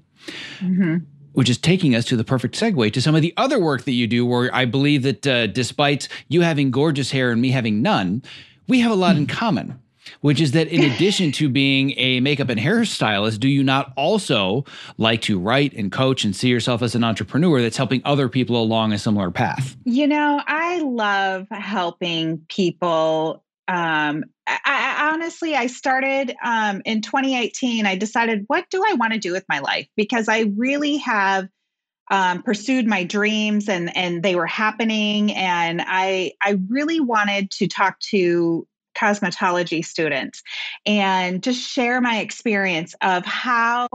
Mm-hmm. Which is taking us to the perfect segue to some of the other work that you do, where I believe that uh, despite you having gorgeous hair and me having none, we have a lot in common which is that in addition to being a makeup and hairstylist, do you not also like to write and coach and see yourself as an entrepreneur that's helping other people along a similar path? You know, I love helping people. Um, I, I, honestly, I started um, in 2018. I decided, what do I want to do with my life? Because I really have um, pursued my dreams and and they were happening and i i really wanted to talk to cosmetology students and just share my experience of how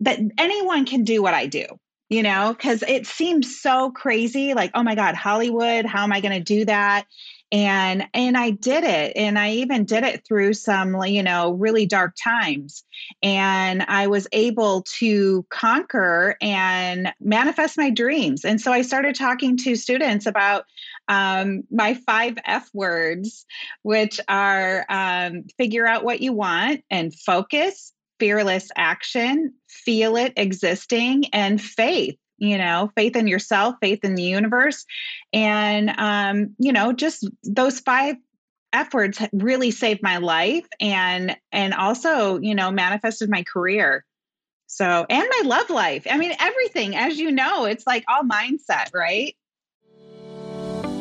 that anyone can do what I do. you know, because it seems so crazy. Like, oh my God, Hollywood, how am I going to do that? and and i did it and i even did it through some you know really dark times and i was able to conquer and manifest my dreams and so i started talking to students about um, my five f words which are um, figure out what you want and focus fearless action feel it existing and faith you know faith in yourself faith in the universe. And um you know just those five efforts really saved my life and and also you know manifested my career. So and my love life. I mean everything as you know it's like all mindset right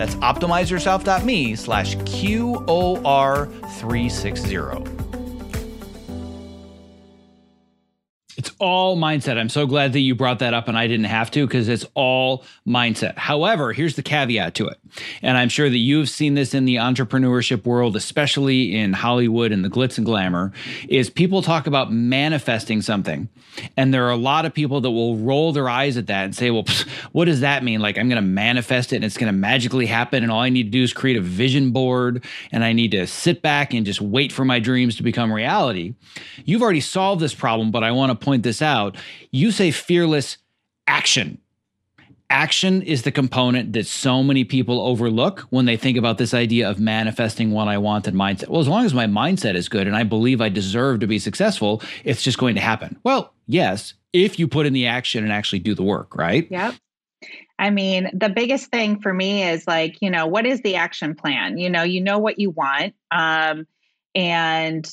That's optimizeyourself.me slash QOR360. It's all mindset. I'm so glad that you brought that up and I didn't have to because it's all mindset. However, here's the caveat to it. And I'm sure that you've seen this in the entrepreneurship world, especially in Hollywood and the glitz and glamour, is people talk about manifesting something. And there are a lot of people that will roll their eyes at that and say, well, pff, what does that mean? Like, I'm going to manifest it and it's going to magically happen. And all I need to do is create a vision board and I need to sit back and just wait for my dreams to become reality. You've already solved this problem, but I want to point point this out. You say fearless action. Action is the component that so many people overlook when they think about this idea of manifesting what I want and mindset. Well, as long as my mindset is good and I believe I deserve to be successful, it's just going to happen. Well, yes, if you put in the action and actually do the work, right? Yep. I mean, the biggest thing for me is like, you know, what is the action plan? You know, you know what you want. Um, and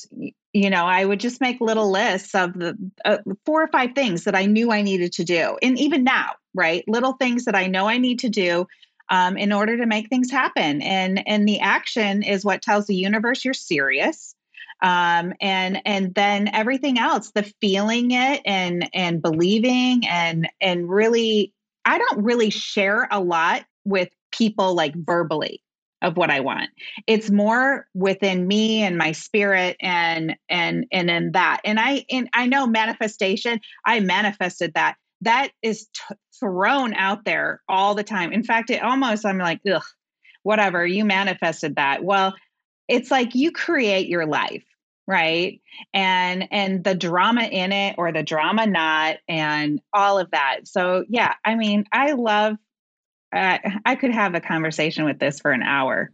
you know i would just make little lists of the uh, four or five things that i knew i needed to do. And even now right little things that i know i need to do um, in order to make things happen. And and the action is what tells the universe you're serious. Um, and and then everything else the feeling it and and believing and and really i don't really share a lot with people like verbally of what I want. It's more within me and my spirit and and and in that. And I and I know manifestation, I manifested that. That is t- thrown out there all the time. In fact, it almost I'm like, ugh, whatever, you manifested that. Well, it's like you create your life right and and the drama in it or the drama not and all of that so yeah i mean i love I could have a conversation with this for an hour.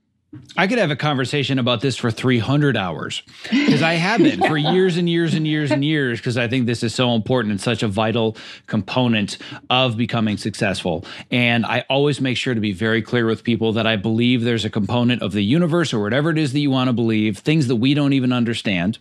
I could have a conversation about this for 300 hours because I have been for years and years and years and years because I think this is so important and such a vital component of becoming successful. And I always make sure to be very clear with people that I believe there's a component of the universe or whatever it is that you want to believe, things that we don't even understand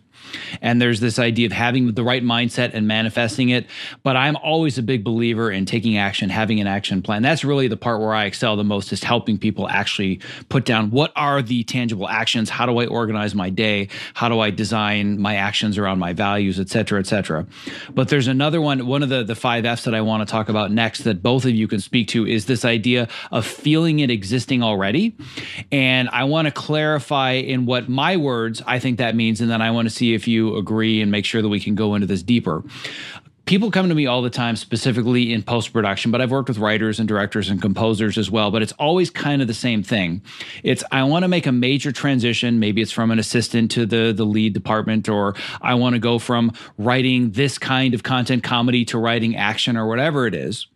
And there's this idea of having the right mindset and manifesting it. But I'm always a big believer in taking action, having an action plan. That's really the part where I excel the most is helping people actually put down what are the tangible actions? How do I organize my day? How do I design my actions around my values, et cetera, et cetera. But there's another one, one of the, the five F's that I want to talk about next that both of you can speak to is this idea of feeling it existing already. And I want to clarify in what my words I think that means. And then I want to see if you agree and make sure that we can go into this deeper. People come to me all the time specifically in post production but i've worked with writers and directors and composers as well but it's always kind of the same thing. It's i want to make a major transition. Maybe it's from an assistant to the the lead department or i want to go from writing this kind of content comedy to writing action or whatever it is.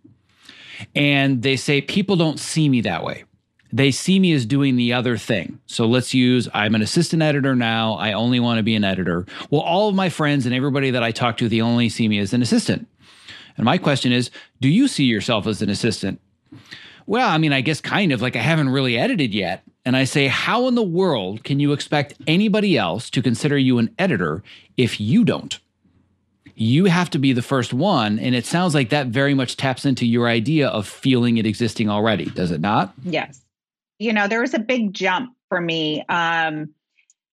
And they say people don't see me that way they see me as doing the other thing. So let's use I'm an assistant editor now. I only want to be an editor. Well, all of my friends and everybody that I talk to, they only see me as an assistant. And my question is Do you see yourself as an assistant? Well, I mean, I guess kind of like I haven't really edited yet. And I say, How in the world can you expect anybody else to consider you an editor if you don't? you have to be the first one. And it sounds like that very much taps into your idea of feeling it existing already, does it not? Yes you know, there was a big jump for me. Um,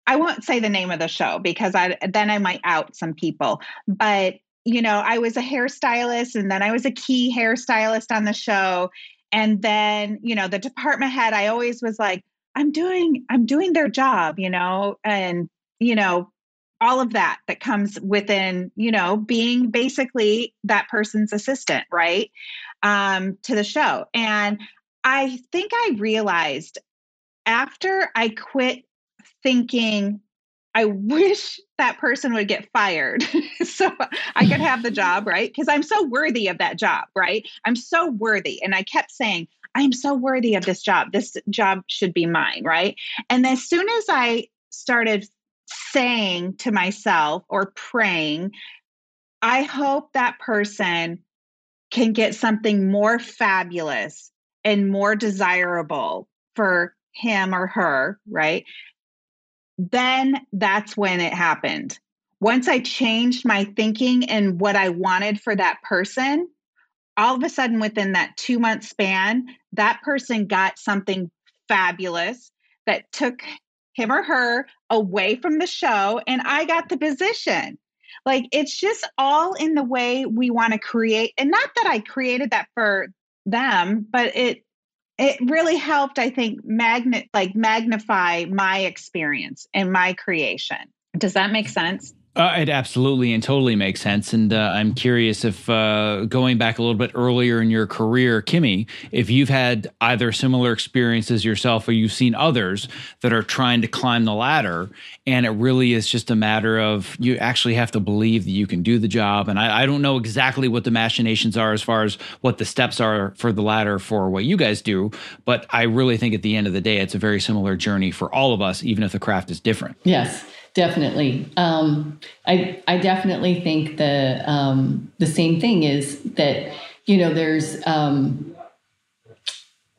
I won't say the name of the show because I then I might out some people. But you know, I was a hairstylist, and then I was a key hairstylist on the show, and then you know, the department head. I always was like, I'm doing, I'm doing their job, you know, and you know, all of that that comes within, you know, being basically that person's assistant, right, um, to the show, and I think I realized after I quit thinking, I wish that person would get fired so I could have the job, right? Because I'm so worthy of that job, right? I'm so worthy. And I kept saying, I'm so worthy of this job. This job should be mine, right? And as soon as I started saying to myself or praying, I hope that person can get something more fabulous and more desirable for him or her, right? Then that's when it happened. Once I changed my thinking and what I wanted for that person, all of a sudden within that two month span, that person got something fabulous that took him or her away from the show, and I got the position. Like it's just all in the way we want to create. And not that I created that for them, but it it really helped, I think, magnet like magnify my experience and my creation. Does that make sense? Uh, it absolutely and totally makes sense. And uh, I'm curious if uh, going back a little bit earlier in your career, Kimmy, if you've had either similar experiences yourself or you've seen others that are trying to climb the ladder. And it really is just a matter of you actually have to believe that you can do the job. And I, I don't know exactly what the machinations are as far as what the steps are for the ladder for what you guys do. But I really think at the end of the day, it's a very similar journey for all of us, even if the craft is different. Yes definitely. Um, I I definitely think the um, the same thing is that you know there's um,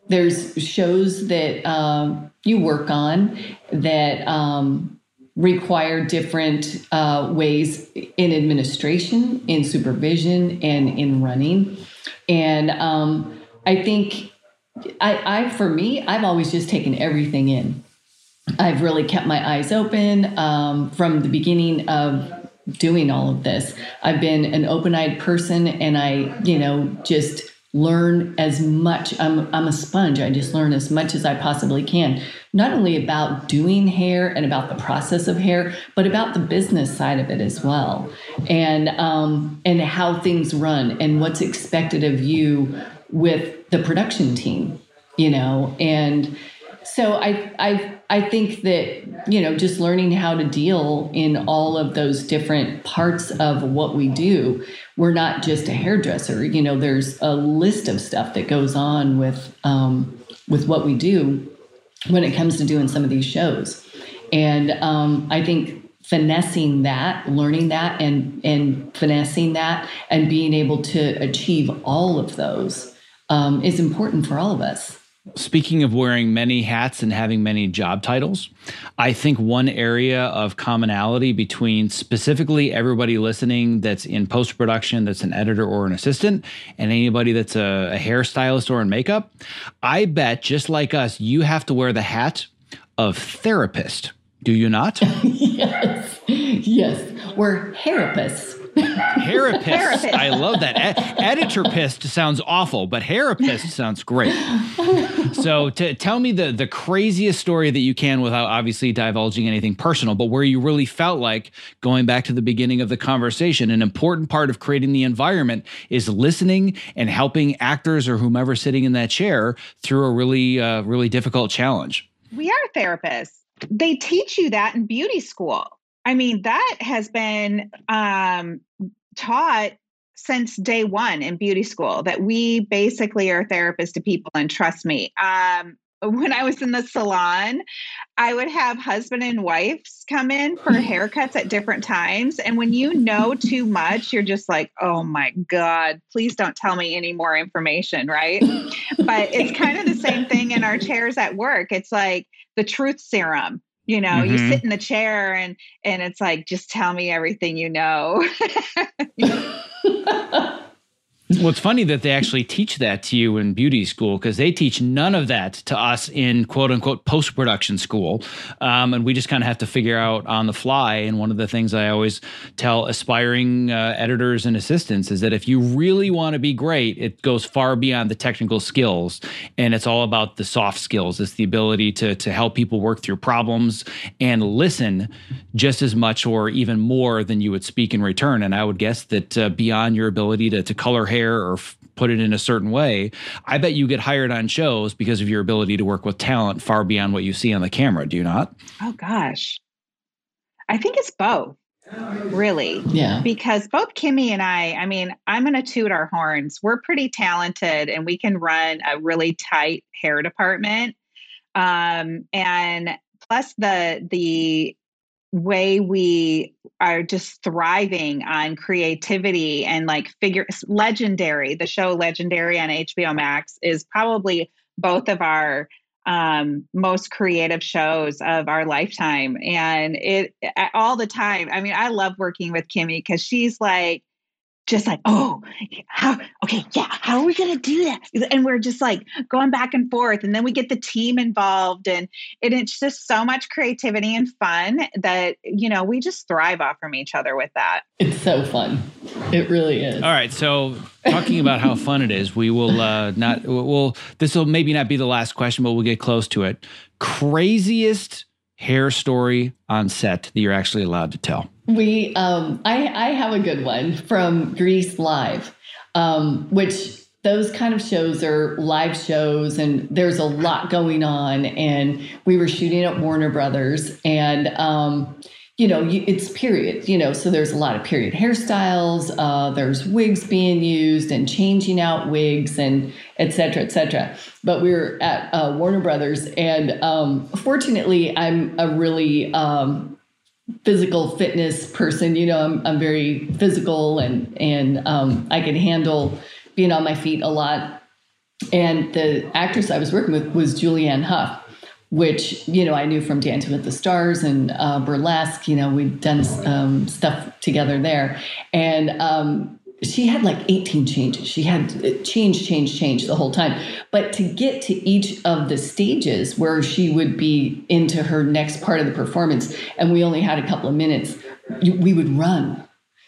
there's shows that um, you work on that um, require different uh, ways in administration, in supervision, and in running, and um, I think. I, I, for me, I've always just taken everything in. I've really kept my eyes open um, from the beginning of doing all of this. I've been an open eyed person and I, you know, just learn as much. I'm, I'm a sponge. I just learn as much as I possibly can, not only about doing hair and about the process of hair, but about the business side of it as well. And, um, and how things run and what's expected of you with the production team, you know, and, so I, I I think that you know just learning how to deal in all of those different parts of what we do. We're not just a hairdresser. You know, there's a list of stuff that goes on with um, with what we do when it comes to doing some of these shows, and um, I think finessing that, learning that, and and finessing that, and being able to achieve all of those um, is important for all of us Speaking of wearing many hats and having many job titles, I think one area of commonality between specifically everybody listening that's in post production, that's an editor or an assistant, and anybody that's a, a hairstylist or in makeup, I bet just like us, you have to wear the hat of therapist. Do you not? yes. Yes. We're therapists. Harapist. I love that. E- editor pissed sounds awful, but harapist sounds great. So, to tell me the the craziest story that you can without obviously divulging anything personal, but where you really felt like going back to the beginning of the conversation, an important part of creating the environment is listening and helping actors or whomever sitting in that chair through a really uh, really difficult challenge. We are therapists. They teach you that in beauty school. I mean, that has been um, taught since day one in beauty school that we basically are therapists to people. And trust me, um, when I was in the salon, I would have husband and wives come in for haircuts at different times. And when you know too much, you're just like, oh my God, please don't tell me any more information, right? but it's kind of the same thing in our chairs at work. It's like the truth serum you know mm-hmm. you sit in the chair and and it's like just tell me everything you know Well, it's funny that they actually teach that to you in beauty school because they teach none of that to us in quote unquote post production school. Um, and we just kind of have to figure out on the fly. And one of the things I always tell aspiring uh, editors and assistants is that if you really want to be great, it goes far beyond the technical skills. And it's all about the soft skills. It's the ability to, to help people work through problems and listen just as much or even more than you would speak in return. And I would guess that uh, beyond your ability to, to color hair or f- put it in a certain way, I bet you get hired on shows because of your ability to work with talent far beyond what you see on the camera. Do you not? Oh, gosh. I think it's both really yeah because both kimmy and i i mean i'm going to toot our horns we're pretty talented and we can run a really tight hair department um and plus the the way we are just thriving on creativity and like figure legendary the show legendary on hbo max is probably both of our um, most creative shows of our lifetime. And it all the time i mean i love working with kimmy because she's like just like, oh, how, okay, yeah, how are we going to do that? And we're just like going back and forth. And then we get the team involved. And, and it's just so much creativity and fun that, you know, we just thrive off from each other with that. It's so fun. It really is. All right. So, talking about how fun it is, we will uh, not, we'll, this will maybe not be the last question, but we'll get close to it. Craziest hair story on set that you're actually allowed to tell? We, um, I, I have a good one from Grease Live, um, which those kind of shows are live shows and there's a lot going on. And we were shooting at Warner Brothers and, um, you know, it's period, you know, so there's a lot of period hairstyles. Uh, there's wigs being used and changing out wigs and et cetera, et cetera. But we were at uh, Warner Brothers, and um, fortunately, I'm a really um, physical fitness person. You know, I'm, I'm very physical and and um, I can handle being on my feet a lot. And the actress I was working with was Julianne Hough which you know I knew from Dancing with the Stars and uh, Burlesque. You know, we'd done um, stuff together there, and um, she had like 18 changes. She had uh, change, change, change the whole time. But to get to each of the stages where she would be into her next part of the performance, and we only had a couple of minutes, we would run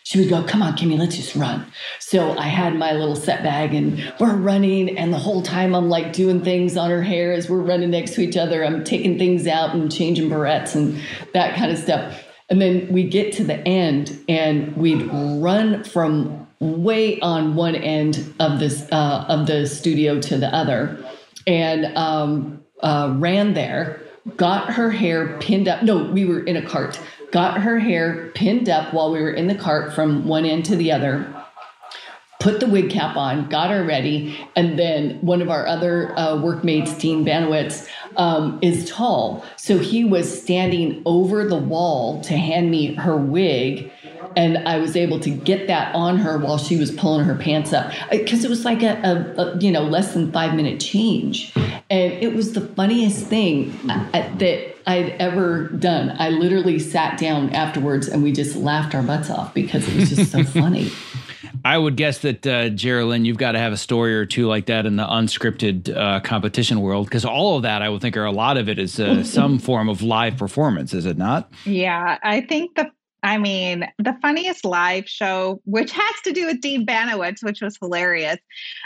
she would go, Come on, Kimmy, let's just run. So I had my little set bag and we're running. And the whole time I'm like doing things on her hair as we're running next to each other. I'm taking things out and changing barrettes and that kind of stuff. And then we get to the end and we'd run from way on one end of this uh, of the studio to the other and um, uh, ran there got her hair pinned up no we were in a cart got her hair pinned up while we were in the cart from one end to the other, put the wig cap on, got her ready, and then one of our other uh, workmates, Dean Banowitz, um, is tall. So he was standing over the wall to hand me her wig. And I was able to get that on her while she was pulling her pants up because it was like a, a, a, you know less than five minute change, And it was the funniest thing that I'd ever done. I literally sat down afterwards and we just laughed our butts off because it was just so funny. I would guess that uh, Jerry Lynn, you've got to have a story or two like that in the unscripted uh, competition world, because all of that, I would think, or a lot of it, is uh, some form of live performance, is it not? Yeah, I think the I mean, the funniest live show, which has to do with Dean Banowitz, which was hilarious,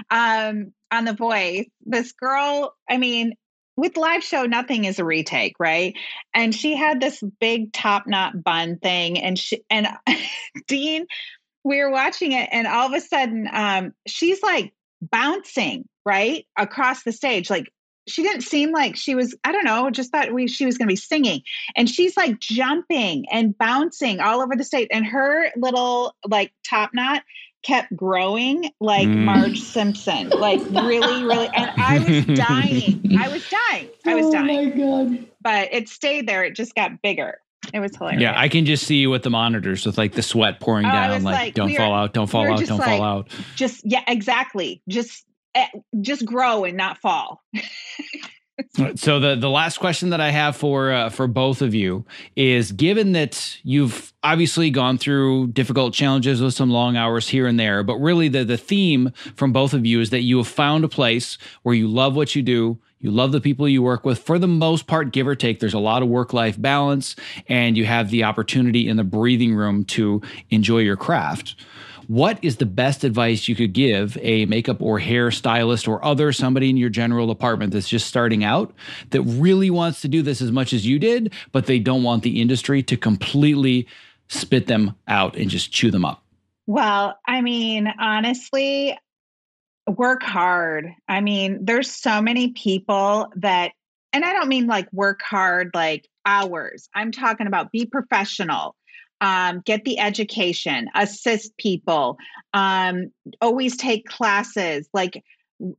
um, on The Voice. This girl, I mean, with live show, nothing is a retake, right? And she had this big top knot bun thing, and she and Dean, we were watching it, and all of a sudden, um, she's like bouncing right across the stage, like she didn't seem like she was i don't know just thought we she was going to be singing. And she's like jumping and bouncing all over the stage and her little like top knot kept growing like mm. marge simpson. Like really really and i was dying. I was dying. I was dying oh my god. But it stayed there. It just got bigger. It was hilarious. Yeah, I can just see you with the monitors with like the sweat pouring oh, down, like, like, don't fall out, don't fall out, don't like, fall out. Just yeah, exactly. Just just grow and not fall. so the the last question that I have for uh, for both of you is given that you've obviously gone through difficult challenges with some long hours here and there but really the the theme from both of you is that you have found a place where you love what you do you love the people you work with for the most part give or take there's a lot of work life balance and you have the opportunity in the breathing room to enjoy your craft what is the best advice you could give a makeup or hair stylist or other somebody in your general department that's just starting out that really wants to do this as much as you did, but they don't want the industry to completely spit them out and just chew them up? Well, I mean, honestly, work hard. I mean, there's so many people that, and I don't mean like work hard, like hours. I'm talking about be professional um, get the education, assist people, um, always take classes, like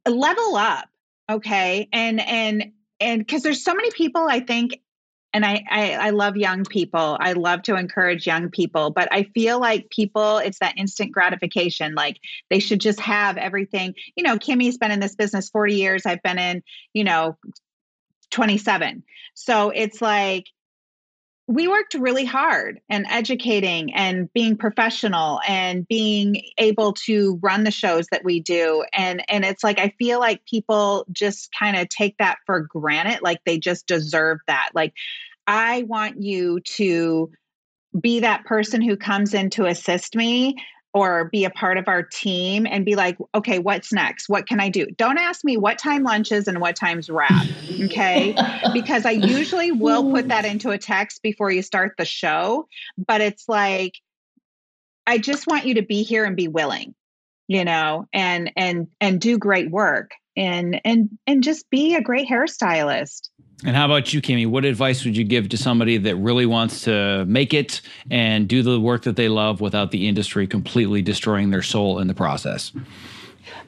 level up. Okay. And, and, and because there's so many people, I think, and I, I, I love young people. I love to encourage young people, but I feel like people, it's that instant gratification. Like they should just have everything. You know, Kimmy's been in this business 40 years. I've been in, you know, 27. So it's like we worked really hard and educating and being professional and being able to run the shows that we do. And and it's like i feel like people just kind of take that for granted like they just deserve that. Like i want you to be that person who comes in to assist me or be a part of our team and be like, okay, what's next? What can I do? Don't ask me what time lunch is and what time's wrap. Okay. because I usually will put mm. that into a text before you start the show. But it's like, I just want you to be here and be willing, you know, and and and do great work and and and just be a great hairstylist. And how about you, Kimmy? What advice would you give to somebody that really wants to make it and do the work that they love without the industry completely destroying their soul in the process?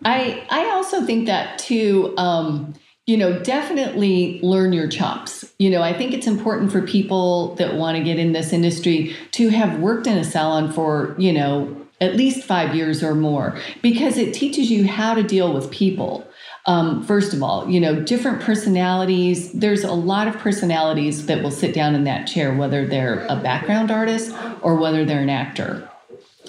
I I also think that too. Um, you know, definitely learn your chops. You know, I think it's important for people that want to get in this industry to have worked in a salon for you know at least five years or more because it teaches you how to deal with people um, first of all, you know, different personalities. There's a lot of personalities that will sit down in that chair, whether they're a background artist or whether they're an actor.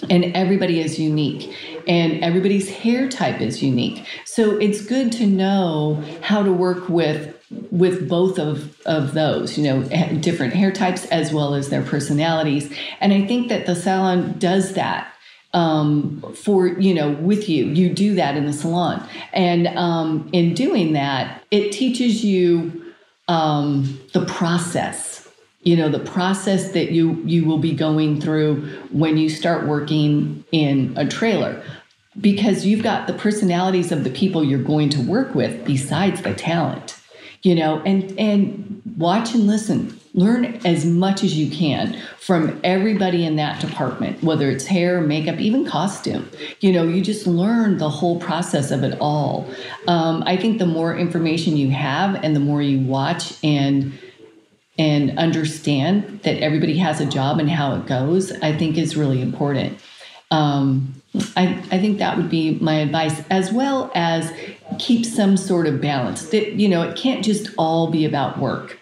And everybody is unique, and everybody's hair type is unique. So it's good to know how to work with with both of, of those, you know, different hair types as well as their personalities. And I think that the salon does that um, for you know with you. You do that in the salon. And um, in doing that it teaches you um, the process. You know the process that you you will be going through when you start working in a trailer. Because you've got the personalities of the people you're going to work with besides the talent you know and and watch and listen learn as much as you can from everybody in that department, whether it's hair, makeup, even costume. You know, you just learn the whole process of it all. Um, I think the more information you have and the more you watch and and understand that everybody has a job and how it goes, I think is really important. Um, I, I think that would be my advice, as well as keep some sort of balance. That you know, it can't just all be about work.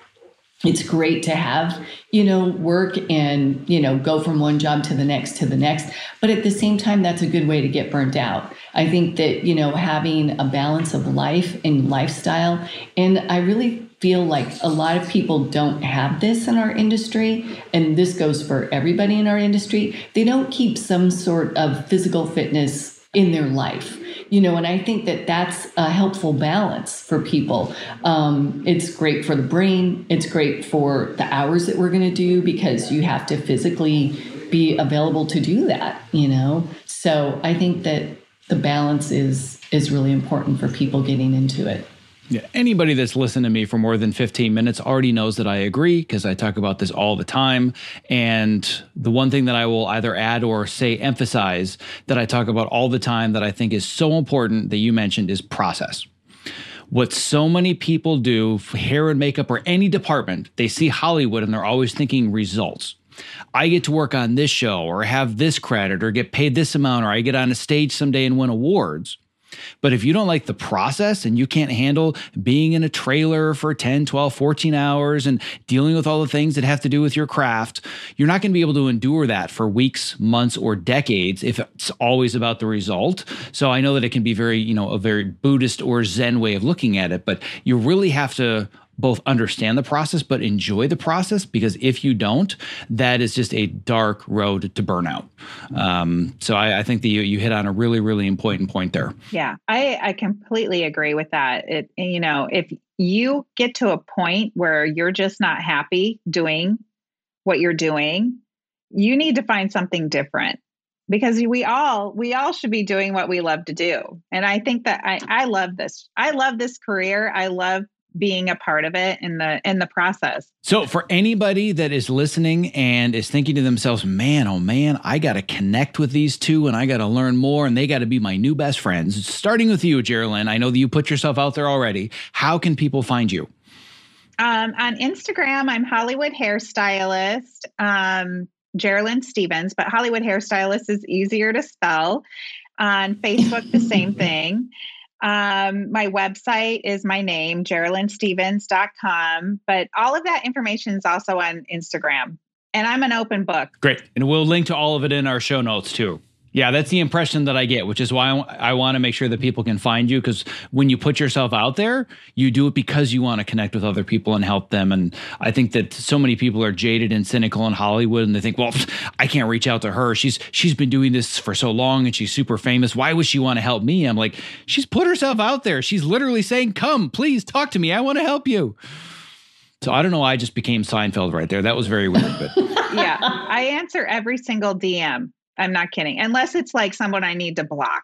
It's great to have you know work and you know go from one job to the next to the next. But at the same time that's a good way to get burnt out. I think that you know having a balance of life and lifestyle and i really feel like a lot of people don't have this in our industry and this goes for everybody in our industry. They don't keep some sort of physical fitness in their life. You know and i think that that's a helpful balance for people. Um, it's great for the brain. It's great for the hours that we're going to do because you have to physically be available to do that you know? So i think that the balance is is really important for people getting into it yeah, anybody that's listened to me for more than 15 minutes already knows that I agree because I talk about this all the time. And the one thing that I will either add or say emphasize that I talk about all the time that I think is so important that you mentioned is process. What so many people do, hair and makeup or any department, they see Hollywood and they're always thinking results. I get to work on this show or have this credit or get paid this amount or I get on a stage someday and win awards. But if you don't like the process and you can't handle being in a trailer for 10, 12, 14 hours and dealing with all the things that have to do with your craft, you're not going to be able to endure that for weeks, months, or decades if it's always about the result. So I know that it can be very, you know, a very Buddhist or Zen way of looking at it, but you really have to both understand the process but enjoy the process because if you don't that is just a dark road to burnout um, so I, I, think that you, you hit on a really really important point there. Yeah i, I completely agree with that. It you know if you get to a point where you're just not happy doing what you're doing you need to find something different because we all we all should be doing what we love to do. And i think that i i love this i love this career. I love being a part of it in the in the process. So for anybody that is listening and is thinking to themselves, "Man, oh man, I got to connect with these two and I got to learn more and they got to be my new best friends." Starting with you, Jerry Lynn, I know that you put yourself out there already. How can people find you? Um, on Instagram, I'm Hollywood hairstylist, um, Jerry Lynn Stevens, but Hollywood hairstylist is easier to spell. On Facebook, the same thing. Um, my website is my name, JerryLynnStevens.com, but all of that information is also on Instagram. And I'm an open book. Great. And we'll link to all of it in our show notes too. Yeah, that's the impression that I get, which is why I, I want to make sure that people can find you. Because when you put yourself out there, you do it because you want to connect with other people and help them. And I think that so many people are jaded and cynical in Hollywood, and they think, "Well, I can't reach out to her. She's she's been doing this for so long, and she's super famous. Why would she want to help me?" I'm like, she's put herself out there. She's literally saying, "Come, please talk to me. I want to help you." So I don't know. I just became Seinfeld right there. That was very weird, but yeah, I answer every single DM. I'm not kidding. Unless it's like someone I need to block.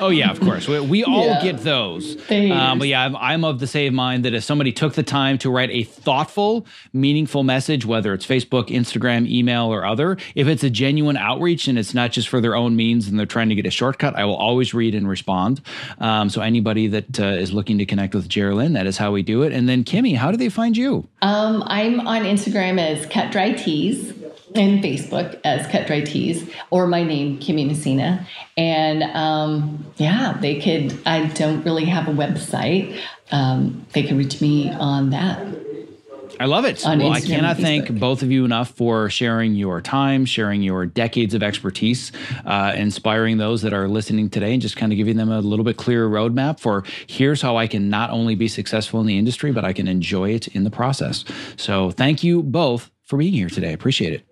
oh yeah, of course. We, we all yeah. get those. Um, but yeah, I'm, I'm, of the same mind that if somebody took the time to write a thoughtful, meaningful message, whether it's Facebook, Instagram, email, or other, if it's a genuine outreach and it's not just for their own means and they're trying to get a shortcut, I will always read and respond. Um, so anybody that uh, is looking to connect with Jerry Lynn, that is how we do it. And then Kimmy, how do they find you? Um, I'm on Instagram as Cut Dry Tees and Facebook as Cut Dry Tees or my name, Kimmy Messina. And um, yeah, they could, I don't really have a website. Um, they can reach me on that. I love it. On well, Instagram I cannot thank both of you enough for sharing your time, sharing your decades of expertise, uh, inspiring those that are listening today, and just kind of giving them a little bit clearer roadmap for here's how I can not only be successful in the industry, but I can enjoy it in the process. So thank you both for being here today. Appreciate it.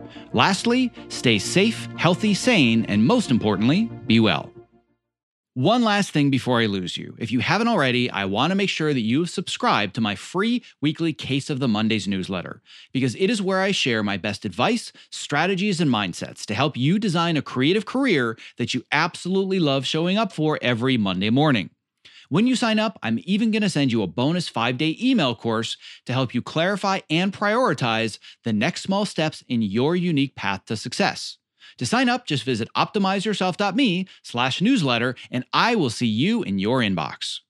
Lastly, stay safe, healthy, sane, and most importantly, be well. One last thing before I lose you. If you haven't already, I want to make sure that you've subscribed to my free weekly Case of the Mondays newsletter because it is where I share my best advice, strategies, and mindsets to help you design a creative career that you absolutely love showing up for every Monday morning. When you sign up, I'm even going to send you a bonus five day email course to help you clarify and prioritize the next small steps in your unique path to success. To sign up, just visit optimizeyourself.me slash newsletter, and I will see you in your inbox.